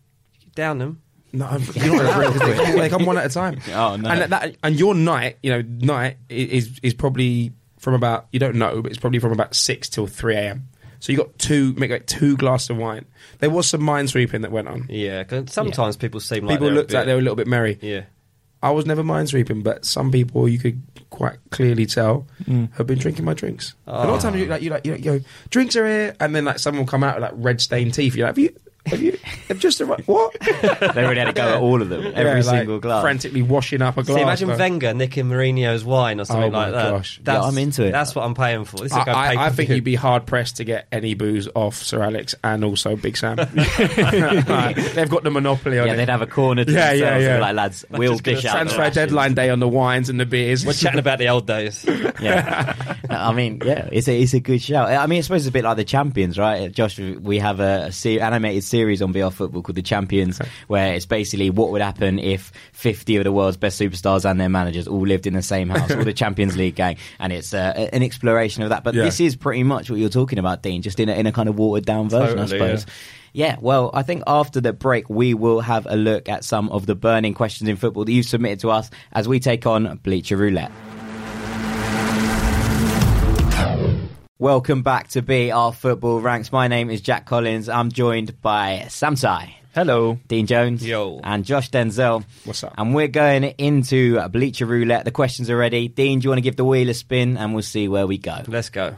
Down them. No, you're not allowed because they, come- they come one at a time. Oh, no. And that, and your night, you know, night is is probably from about you don't know, but it's probably from about six till three a.m. So you got two make like two glasses of wine. There was some mind sweeping that went on. Yeah, 'cause sometimes people seem like People they're a looked like they were a little bit merry. Yeah. I was never mind sweeping, but some people you could quite clearly tell mm. have been drinking my drinks. A lot of ah. times you like you like you, like, you go drinks are here, and then like someone will come out with like red stained teeth. You're like, have you have you have just arrived? What? They already had to go at all of them, every Yeah, like, single glass. frantically washing up a glass. See, imagine but- Wenger nicking Mourinho's wine or something Oh my like that. gosh. Yeah, I'm into it. That's what I'm paying for. This is I, go I, I think you'd be hard pressed to get any booze off Sir Alex and also Big Sam. Like, they've got the monopoly on Yeah, it. they'd have a corner to Yeah, themselves. yeah, and be yeah. Like lads, we'll just gonna dish out the Transfer rations. deadline day on the wines and the beers. We're chatting about the old days. Yeah, I mean, yeah, it's a it's a good shout. I mean, I suppose it's a bit like the champions, right? Josh, we have a, a se- animated series on BR Football called The Champions, where it's basically what would happen if 50 of the world's best superstars and their managers all lived in the same house, all the Champions League gang, and it's uh, an exploration of that. But Yeah. this is pretty much what you're talking about, Dean, just in a, in a kind of watered down version, Totally, I suppose. Yeah, well, I think after the break, we will have a look at some of the burning questions in football that you've submitted to us as we take on Bleacher Roulette. Welcome back to BR Football Ranks. My name is Jack Collins. I'm joined by Sam Tighe, Hello. Dean Jones, Yo. and Josh Denzel. What's up? And we're going into Bleacher Roulette. The questions are ready. Dean, do you want to give the wheel a spin and we'll see where we go? Let's go.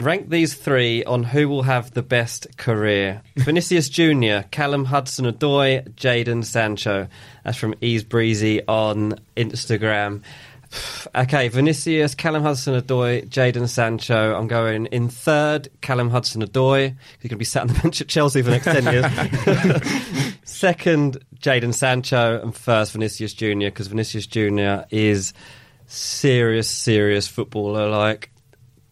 Rank these three on who will have the best career. Vinicius Jr., Callum Hudson Odoi, Jadon Sancho. That's from Ease Breezy on Instagram. Okay, Vinicius, Callum Hudson Odoi, Jadon Sancho. I'm going in third, Callum Hudson Odoi. He's going to be sat on the bench at Chelsea for the next 10 years. Second, Jadon Sancho. And first, Vinicius Jr., because Vinicius Jr. is serious, serious footballer. Like,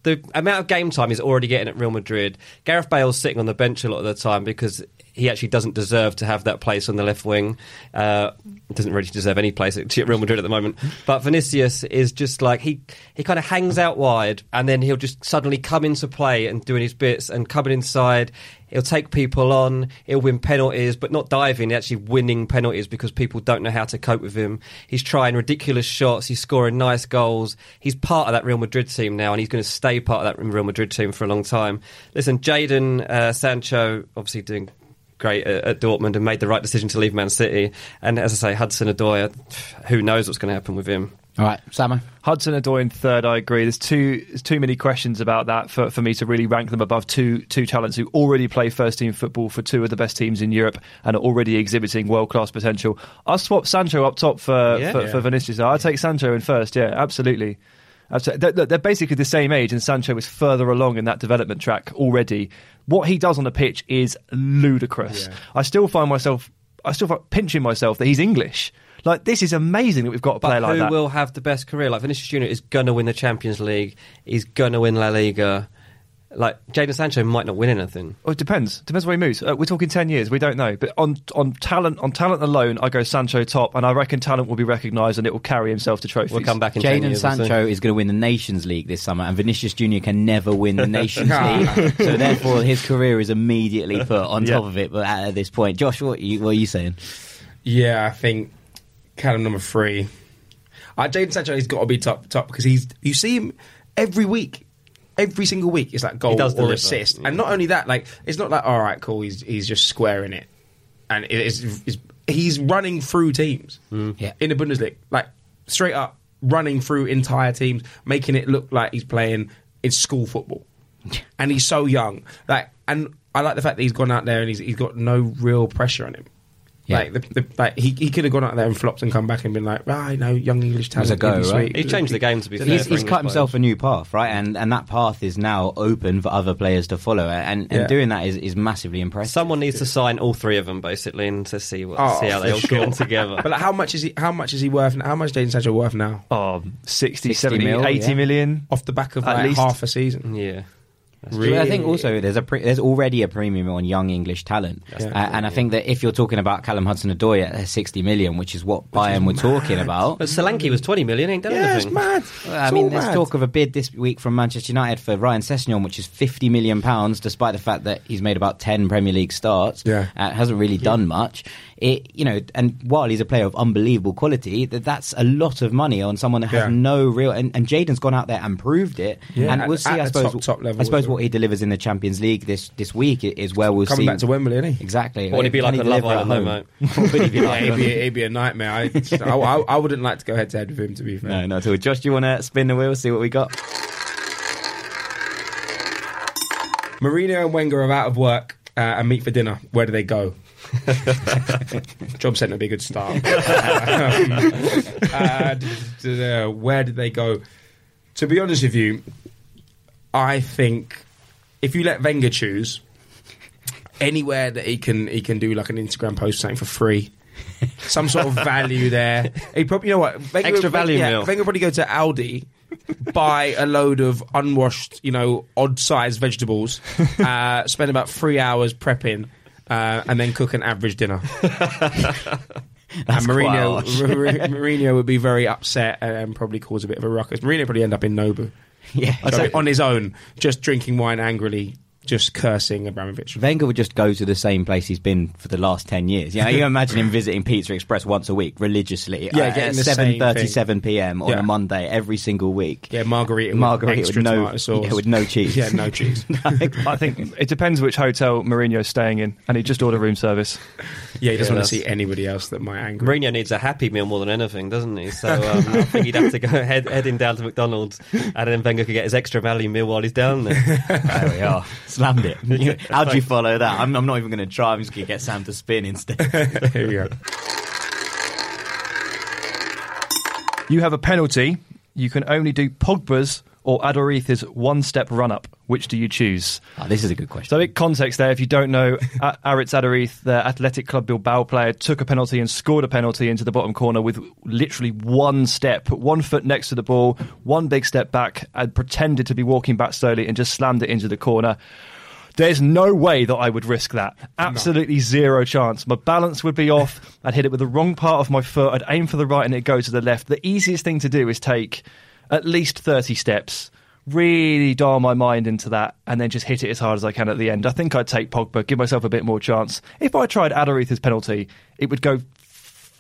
the amount of game time he's already getting at Real Madrid. Gareth Bale's sitting on the bench a lot of the time because he actually doesn't deserve to have that place on the left wing. Uh, doesn't really deserve any place at Real Madrid at the moment. But Vinicius is just like he he kind of hangs out wide and then he'll just suddenly come into play and doing his bits and coming inside. He'll take people on. He'll win penalties, but not diving. Actually, winning penalties because people don't know how to cope with him. He's trying ridiculous shots. He's scoring nice goals. He's part of that Real Madrid team now, and he's going to stay part of that Real Madrid team for a long time. Listen, Jadon uh, Sancho, obviously doing great at, at Dortmund and made the right decision to leave Man City. And as I say, Hudson Odoi, who knows what's going to happen with him? All right, Samo. Hudson Odoi in third, I agree. There's too there's too many questions about that for, for me to really rank them above two two talents who already play first team football for two of the best teams in Europe and are already exhibiting world class potential. I'll swap Sancho up top for Yeah. for, Yeah. for Vinicius. I'll take Sancho in first. Yeah, absolutely. Absolutely. They're, they're basically the same age, and Sancho is further along in that development track already. What he does on the pitch is ludicrous. Yeah. I still find myself, I still find pinching myself that he's English. Like this is amazing that we've got a player like who that. will have the best career? Like Vinicius Junior is gonna win the Champions League. He's gonna win La Liga. Like Jadon Sancho might not win anything. Well, it depends. Depends where he moves. Uh, we're talking ten years. We don't know. But on on talent on talent alone, I go Sancho top, and I reckon talent will be recognised and it will carry himself to trophies. We'll come back in 10 Jadon years. Sancho is going to win the Nations League this summer, and Vinicius Junior can never win the Nations League. So therefore, his career is immediately put on Yeah. top of it. But at this point, Josh, what, are you, what are you saying? Yeah, I think Callum number three. Uh, Jadon Sancho has got to be top top because he's you see him every week. Every single week, it's like goal does or deliver, assist, yeah. and not only that, like it's not like all right, cool. He's he's just squaring it, and it is it's, he's running through teams hmm. Yeah. in the Bundesliga, like straight up running through entire teams, making it look like he's playing in school football, and he's so young. Like, and I like the fact that he's gone out there and he's he's got no real pressure on him. Yeah. Like, the, the, like he, he could have gone out there and flopped and come back and been like, ah, right, no, young English talent. a go, right? sweet." He changed the game to be fair. He's, he's English cut himself players. a new path, right? And and that path is now open for other players to follow. And, and Yeah. doing that is, is massively impressive. Someone needs to sign all three of them basically, and to see what Oh, see how they all sure. get on together. But like, how much is he? How much is he worth? How much Jadon Sancho worth now? Oh, 60, 60 70, mil, 80 yeah. million. Off the back of At like least. half a season. yeah. I think also there's a pre- there's already a premium on young English talent, That's uh, and I think that if you're talking about Callum Hudson-Odoi at 60 million, which is what Bayern were talking about, But Solanke was twenty million. Ain't done Yeah, anything. mad. Well, I mean, there's mad. talk of a bid this week from Manchester United for Ryan Sessegnon, which is 50 million pounds, despite the fact that he's made about 10 Premier League starts. Yeah. uh, hasn't really done much. It, you know, and while he's a player of unbelievable quality, that that's a lot of money on someone that has Yeah. no real. And, and Jadon's gone out there and proved it. Yeah, and we'll see. at I suppose. top- top level I suppose what he delivers in the Champions League this this week is where we'll see. Coming see. back to Wembley, isn't he? Exactly. What would he be like on deliver Love at Island, though, home? What would he be like? it'd be, it'd be a nightmare. I, I, I, I wouldn't like to go head to head with him, to be fair. No, not at all. Josh, do you want to spin the wheel, see what we got? Mourinho and Wenger are out of work uh, and meet for dinner. Where do they go? Job centre would be a good start. Um, uh, d- d- d- uh, where did they go? To be honest with you, I think if you let Wenger choose anywhere that he can, he can do like an Instagram post something for free. Some sort of value there. He probably, you know what? Wenger, Extra value yeah, meal. Wenger would probably go to Aldi buy a load of unwashed, you know, odd-sized vegetables, uh, spend about three hours prepping, uh, and then cook an average dinner. and Mourinho, quite Mourinho would be very upset and probably cause a bit of a ruckus. Mourinho probably end up in Nobu. Yeah. So on his own, just drinking wine angrily, just cursing Abramovich. Wenger would just go to the same place he's been for the last 10 years. You know, you imagine him visiting Pizza Express once a week religiously Yeah, uh, getting at 7.37 p.m. on Yeah. a Monday every single week. Yeah, margarita, with Margarita extra with no, tomato sauce. yeah, with no cheese. Yeah, no cheese. I think it depends which hotel Mourinho's staying in, and he just order room service. Yeah, he doesn't Yeah, want to see anybody else that might anger. him. Mourinho needs a happy meal more than anything, doesn't he? So um, I think he'd have to go head, heading down to McDonald's, and then Wenger could get his extra value meal while he's down there. There we are. Slammed it. How do you follow that? I'm, I'm not even going to try. I'm just going to get Sam to spin instead. Here we go. You have a penalty. You can only do Pogba's or Aduriz's one-step run-up. Which do you choose? Oh, this is a good question. So, in context there, if you don't know, Aritz Aduriz, the Athletic Club Bilbao player, took a penalty and scored a penalty into the bottom corner with literally one step, put one foot next to the ball, one big step back, and pretended to be walking back slowly and just slammed it into the corner. There's no way that I would risk that. Absolutely zero chance. My balance would be off. I'd hit it with the wrong part of my foot. I'd aim for the right and it'd go to the left. The easiest thing to do is take at least 30 steps, really dial my mind into that, and then just hit it as hard as I can at the end. I think I'd take Pogba, give myself a bit more chance. If I tried Aduriz's penalty, it would go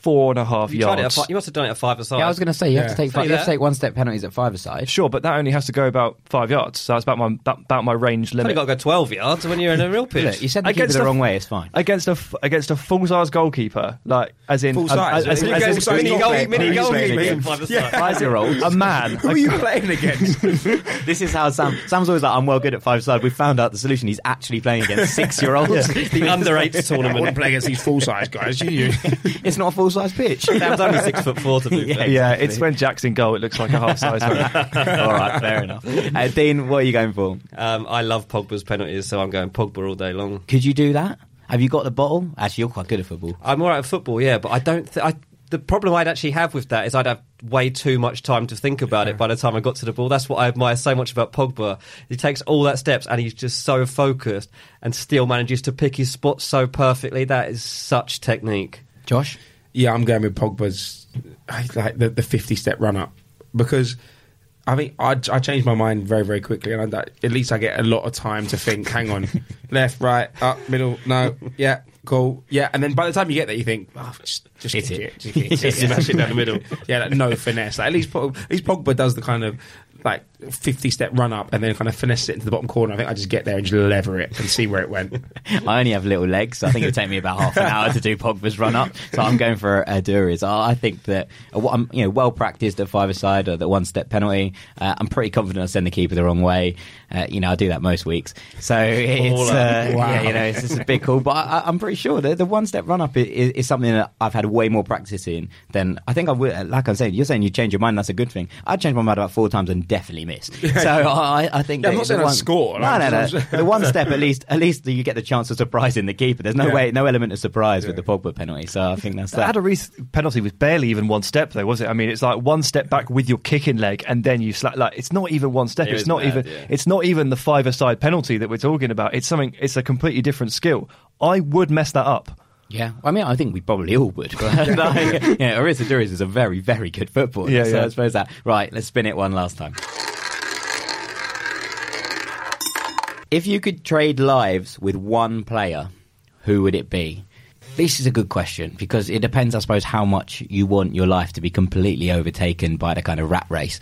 four and a half You, tried it at yards. fi- you must have done it at five aside. yeah, I was going to say, you have to take five, you have to take one step penalties at five aside. Sure, but that only has to go about five yards. So that's about my that, about my range You've limit. got to go 12 yards when you're in a real pitch. Look, you said the keeper Against the wrong way, it's fine. against a f- against a full size goalkeeper, like as in Full a- size, as, yeah. as, as, go full size mini goal, goalkeeper. mini Who are you goal playing keeper against? five year old. a man. Who are you playing against? This is how Sam. Sam's always like, I'm well good at five side. We found out the solution. He's actually playing against six year olds. the under eights I wouldn't tournament. play against these full-size guys. You, you. it's not a full size pitch. Sam's only six foot four to be Yeah. fair. yeah, it's when Jack's in goal. It looks like a half size man. All right, fair enough. Uh, Dean, what are you going for? Um, I love Pogba's penalties, so I'm going Pogba all day long. Could you do that? Have you got the bottle? Actually, you're quite good at football. I'm all right at football, yeah, but I don't. Th- I, the problem I'd actually have with that is I'd have way too much time to think about it by the time I got to the ball. That's what I admire so much about Pogba. He takes all that steps and he's just so focused and still manages to pick his spots so perfectly. That is such technique. Josh? Yeah, I'm going with Pogba's like the, the 50 step run up because I mean I, I changed my mind very very quickly and I, at least I get a lot of time to think. Hang on, left, right, up, middle, no, yeah, cool, yeah, and then by the time you get there, you think, oh, just just Hit it. it, just, kick it, just smash it down the middle. Yeah, like, no finesse. Like, at least at least Pogba does the kind of like 50 step run up and then kind of finesse it into the bottom corner. I think I just get there and just lever it and see where it went. I only have little legs, so I think it would take me about half an hour to do Pogba's run up. So I'm going for Aduriz. I I think that uh, what I'm, you know, well practiced at five aside, or the one step penalty. Uh, I'm pretty confident I'll send the keeper the wrong way. Uh, you know, I do that most weeks. So it's, uh, Wow. yeah, you know, it's just a big call. But I, I'm pretty sure that the one step run up is, is something that I've had way more practice in than I think I would. Like I'm saying, you're saying you change your mind. That's a good thing. I changed my mind about four times and definitely missed. So I, I think Yeah, I'm not the saying I'd one- score, No, no, no. The one step at least, at least you get the chance of surprising the keeper. There's no Yeah. way, no element of surprise with the Pogba penalty. So I think that's The that. Aduriz penalty was barely even one step, though, was it? I mean, it's like one step back with your kicking leg, and then you slap. Like it's not even one step. It it's not mad, even. yeah. It's not even the five-a-side penalty that we're talking about. It's something. It's a completely different skill. I would mess that up. Yeah, I mean, I think we probably all would. But like, yeah, Aritz Aduriz is a very, very good footballer. Yeah, so yeah. I suppose that. Right, let's spin it one last time. If you could trade lives with one player, who would it be? This is a good question because it depends, I suppose, how much you want your life to be completely overtaken by the kind of rat race.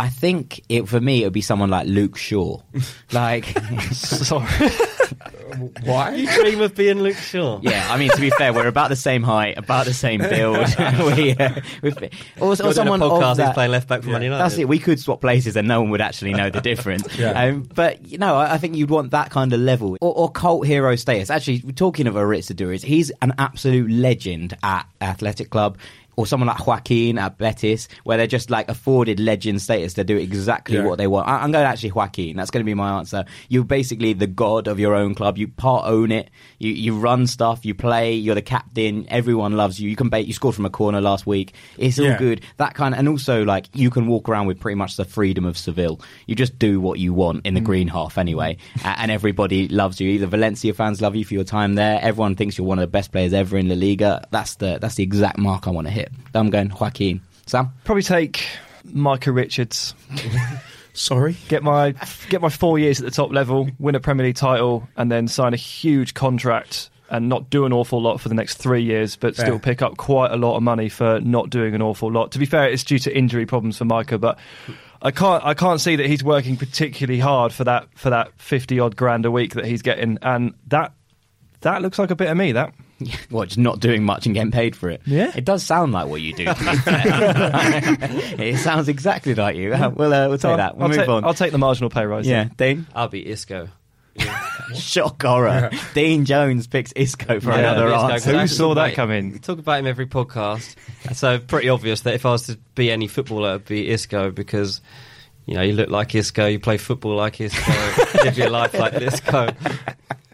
I think it for me it would be someone like Luke Shaw, like Sorry. Why? Do you dream of being Luke Shaw. Yeah, I mean to be fair, we're about the same height, about the same build. we, uh, we've, or, or You're doing someone a podcast. That- playing left back for Man United. That's it. We could swap places, and no one would actually know the difference. Yeah. um, but you know, I, I think you'd want that kind of level or, or cult hero status. Actually, talking of Aritz Aduriz, he's an absolute legend at Athletic Club. Or someone like Joaquin at Betis, where they're just like afforded legend status to do exactly Yeah. what they want. I, I'm going to actually Joaquin. That's going to be my answer. You're basically the god of your own club. You part own it. You you run stuff. You play. You're the captain. Everyone loves you. You can bait. You scored from a corner last week. It's all Yeah. good. That kind of, and also like you can walk around with pretty much the freedom of Seville. You just do what you want in the mm. green half anyway, and everybody loves you. Either Valencia fans love you for your time there. Everyone thinks you're one of the best players ever in La Liga. That's the that's the exact mark I want to hit. I'm going Joaquin. Sam. Probably take Micah Richards. Sorry. Get my get my four years at the top level, win a Premier League title, and then sign a huge contract and not do an awful lot for the next three years, but Fair. still pick up quite a lot of money for not doing an awful lot. To be fair, it's due to injury problems for Micah, but I can't I can't see that he's working particularly hard for that for that fifty odd grand a week that he's getting, and that that looks like a bit of me. That What, just not doing much and getting paid for it? Yeah. It does sound like what you do. to be fair. it sounds exactly like you. Uh, We'll, uh, we'll take I'll, that. We'll I'll move take, on. I'll take the marginal pay rise. yeah, Dean? I'll be Isco. Shock horror. Dean Jones picks Isco for Yeah, another Isco, answer. 'cause Who I saw talk that about- coming? Talk about him every podcast. so pretty obvious that if I was to be any footballer, it'd be Isco because you know you look like Isco, you play football like Isco, live your life like Isco,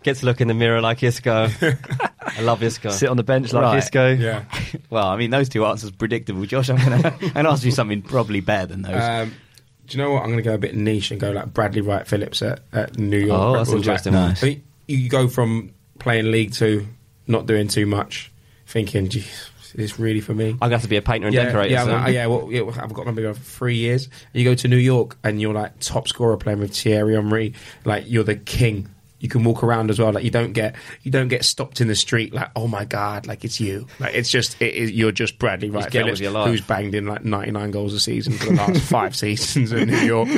get to look in the mirror like Isco. I love Isco. Sit on the bench like Right. Isco. Yeah. Well, I mean, those two answers predictable. Josh, I'm going to ask you something probably better than those. Um, do you know what? I'm going to go a bit niche and go like Bradley Wright Phillips at, at New York. Oh, Red that's Bulls. interesting. Like, Nice. I think you go from playing League Two, not doing too much, thinking, "Gee, is this really for me?" I'm going to have to be a painter and yeah, decorator. yeah, soon. I'm like, yeah, well, yeah, I've got maybe for three years. You go to New York and you're like top scorer playing with Thierry Henry. Like you're the king. You can walk around as well. Like you don't get you don't get stopped in the street. Like oh my god, like it's you. Like it's just it is, you're just Bradley Wright on Phillips, with your life. who's banged in like 99 goals a season for the last five seasons in New York.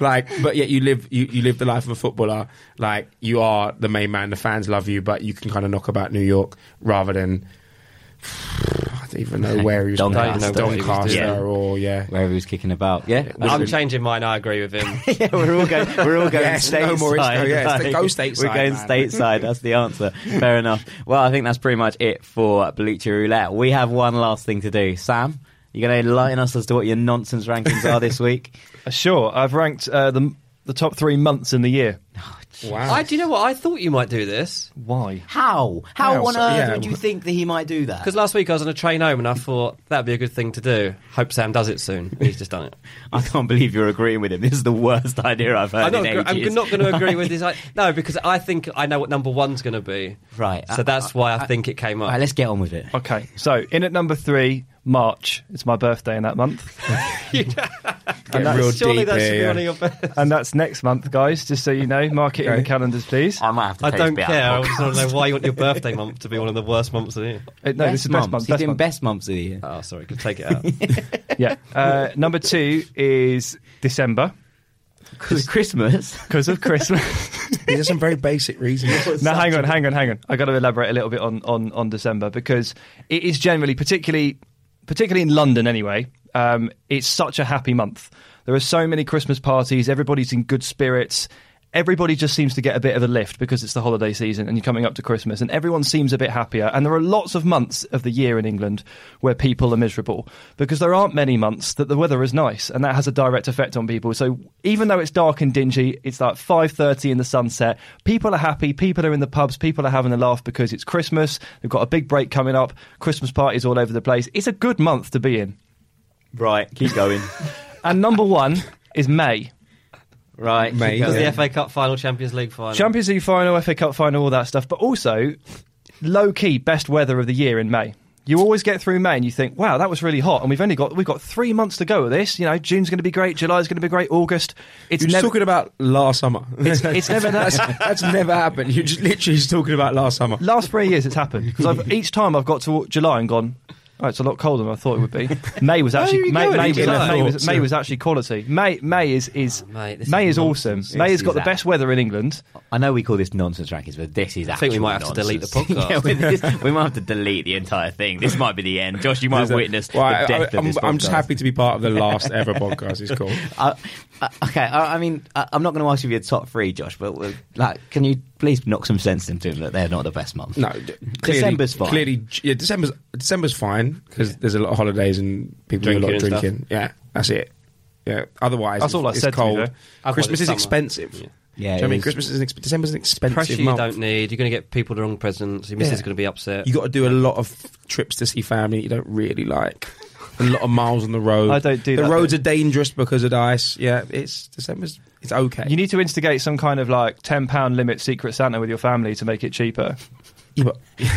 Like, but yet you live you, you live the life of a footballer. Like you are the main man. The fans love you, but you can kind of knock about New York rather than. I don't even know where he was Doncaster. playing. Don't know what he was Doncaster doing. or yeah. Wherever he was kicking about. Yeah. I'm changing mine. I agree with him. yeah, we're all going. We're all going Yes, no stateside. more Isco, yes, like, go stateside, We're going man. stateside. That's the answer. Fair enough. Well, I think that's pretty much it for Bleacher Roulette. We have one last thing to do. Sam, You're going to enlighten us as to what your nonsense rankings are this week? Uh, Sure, I've ranked uh, the the top three months in the year. Wow. I do you know what I thought you might do this Why? How? How, How? on So- earth yeah. would you think that he might do that? because last week I was on a train home and I thought that'd be a good thing to do. Hope Sam does it soon. He's just done it. I can't believe you're agreeing with him. This is the worst idea I've heard I'm not, in agree- ages. I'm not going to agree with this. I- No, because I think I know what number one's going to be. Right. So that's why I think it came All up. right, let's get on with it. Okay, so in at number three, March. It's my birthday in that month, Get real Surely deep that should here, be yeah. one of your best. and that's next month, guys. Just so you know, mark it in Okay. the calendars, please. I might have to I take don't care. I of the just want to know why you want your birthday month to be one of the worst months of the year. Uh, no, this is best month. He's Best doing month. best months of the year. Oh, sorry, could take it out. Yeah. Uh, number two is December Because Christmas. because of Christmas. These are some very basic reasons. now, hang on, hang on, hang on. I got to elaborate a little bit on, on, on December because it is generally, particularly particularly in London anyway, um, it's such a happy month. There are so many Christmas parties. Everybody's in good spirits. Everybody just seems to get a bit of a lift because it's the holiday season and you're coming up to Christmas, and everyone seems a bit happier. And there are lots of months of the year in England where people are miserable because there aren't many months that the weather is nice, and that has a direct effect on people. So even though it's dark and dingy, it's like five thirty in the sunset. People are happy. People are in the pubs. People are having a laugh because it's Christmas. They've got a big break coming up. Christmas parties all over the place. It's a good month to be in. Right, keep going. And number one is May. Right, keep Mate. the FA Cup final, Champions League final. Champions League final, FA Cup final, all that stuff. But also, low key, best weather of the year in May. You always get through May and you think, wow, that was really hot, and we've only got we've got three months to go with this. You know, June's going to be great, July's going to be great, August. It's You're just never talking about last summer. it's, it's never that's, that. that's never happened. You're just literally just talking about last summer. Last three years, it's happened because each time I've got to July and gone. Oh, it's a lot colder than I thought it would be. May was actually May, May, was, July? May, was, May was actually quality. May May is is Oh, mate, May is is awesome. nonsense. May has got the best weather in England. I know we call this nonsense rankings, but this is. I think we actual might have to delete the podcast. yeah, this, we might have to delete the entire thing. This might be the end. Josh, you might have witnessed Well, I, the death I, of this I'm, I'm just happy to be part of the last ever podcast. It's cool. Uh, uh, okay, I, I mean, I, I'm not going to ask you for your top three, Josh, but uh, like, can you please knock some sense into them that they're not the best month. No, d- clearly, December's fine. Clearly, yeah, December's December's fine because there's a lot of holidays and people do a lot of Drinking and drinking. Yeah, that's it. Yeah, otherwise That's all I it's said cold. though. I've Christmas is summer. expensive. Yeah. Yeah, Do you know what I mean? Christmas is an exp- December's an expensive month. Pressure you don't need. You're going to get people the wrong presents. Your missus Yeah. is going to be upset. You got to do a lot of trips to see family you don't really like. A lot of miles on the road. I don't do the that, roads though. are dangerous because of the ice. Yeah, it's December's. It's okay. You need to instigate some kind of like ten pound limit Secret Santa with your family to make it cheaper. Yeah, but-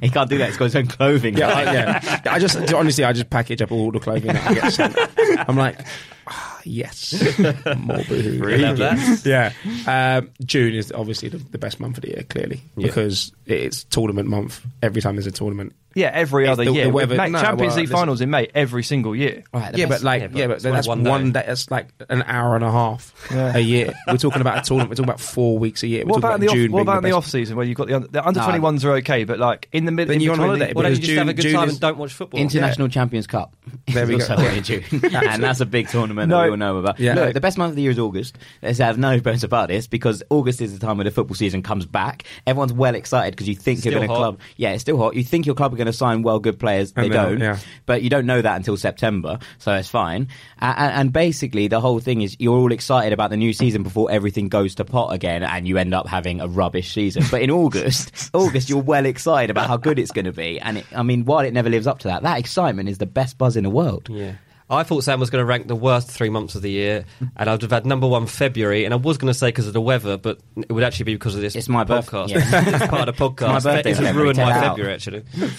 He can't do that. He's got his own clothing. yeah, I, yeah. I just honestly, I just package up all the clothing that I get sent. I'm like, ah, yes, more boohoo. Really. Yeah, um, June is obviously the, the best month of the year, clearly, Yeah. because it's tournament month. Every time there's a tournament, Yeah, every It's other the- year. the weather- make no, Champions well, League listen- finals in May every single year. Right, yeah, but like, yeah, but yeah, but it's that's one one, day. day. That's like an hour and a half a year. We're talking about a tournament. We're talking about four weeks a year. We're What talking about, the Off, what about the, the off season where you've got the under, the under twenty ones are okay, but like in the middle, Then you're on holiday. Why don't you because just have a June- good June time and don't watch football? International Champions Cup. There we go. in June, and that's a big tournament that we all know about. Yeah. Look, the best month of the year is August. Let's have no bones about this because August is the time when the football season comes back. Everyone's well excited because you think you're Still going to club. Yeah, it's still hot. You think your club are going to sign well good players. They they don't, don't. yeah. But you don't know that until September, so it's fine. And, and basically, the whole thing is you're all excited about the new season before everything goes to pot again, and you end up having a rubbish season. But in August, August, you're well excited about how good it's going to be. And it, I mean, while it never lives up to that, that excitement is the best buzz in the world. Yeah. I thought Sam was going to rank the worst three months of the year, and I'd have had number one February, and I was going to say because of the weather, but it would actually be because of this It's my birth- podcast. yeah. it's part of the podcast. my birthday This in has February, ruined my out. February, actually.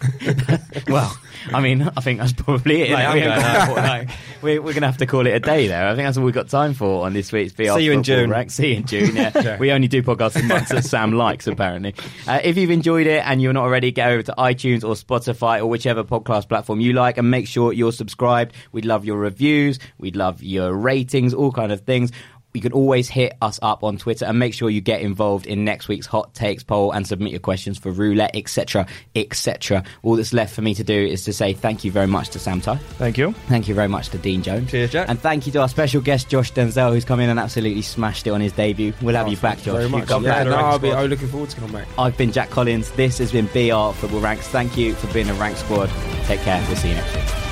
Well, I mean, I think that's probably it. We ain't going got out. more, like, we're we're going to have to call it a day there. I think that's all we've got time for on this week's BR See you in June. Rank. See you in June, yeah. Yeah. We only do podcasts in months that Sam likes, apparently. Uh, if you've enjoyed it and you're not already, get over to iTunes or Spotify or whichever podcast platform you like and make sure you're subscribed. We'd love your reviews. We'd love your ratings, all kind of things. You can always hit us up on Twitter and make sure you get involved in next week's hot takes poll and submit your questions for roulette, etc., etc. All that's left for me to do is to say thank you very much to Sam Tighe. Thank you. Thank you very much to Dean Jones. Cheers, Jack. And thank you to our special guest Josh Denzel, who's come in and absolutely smashed it on his debut. We'll have oh, you back, Josh. Very You much. come Yeah, back. no, I'll be. I'm looking forward to coming back. I've been Jack Collins. This has been BR Football Ranks. Thank you for being a rank squad. Take care. We'll see you next week.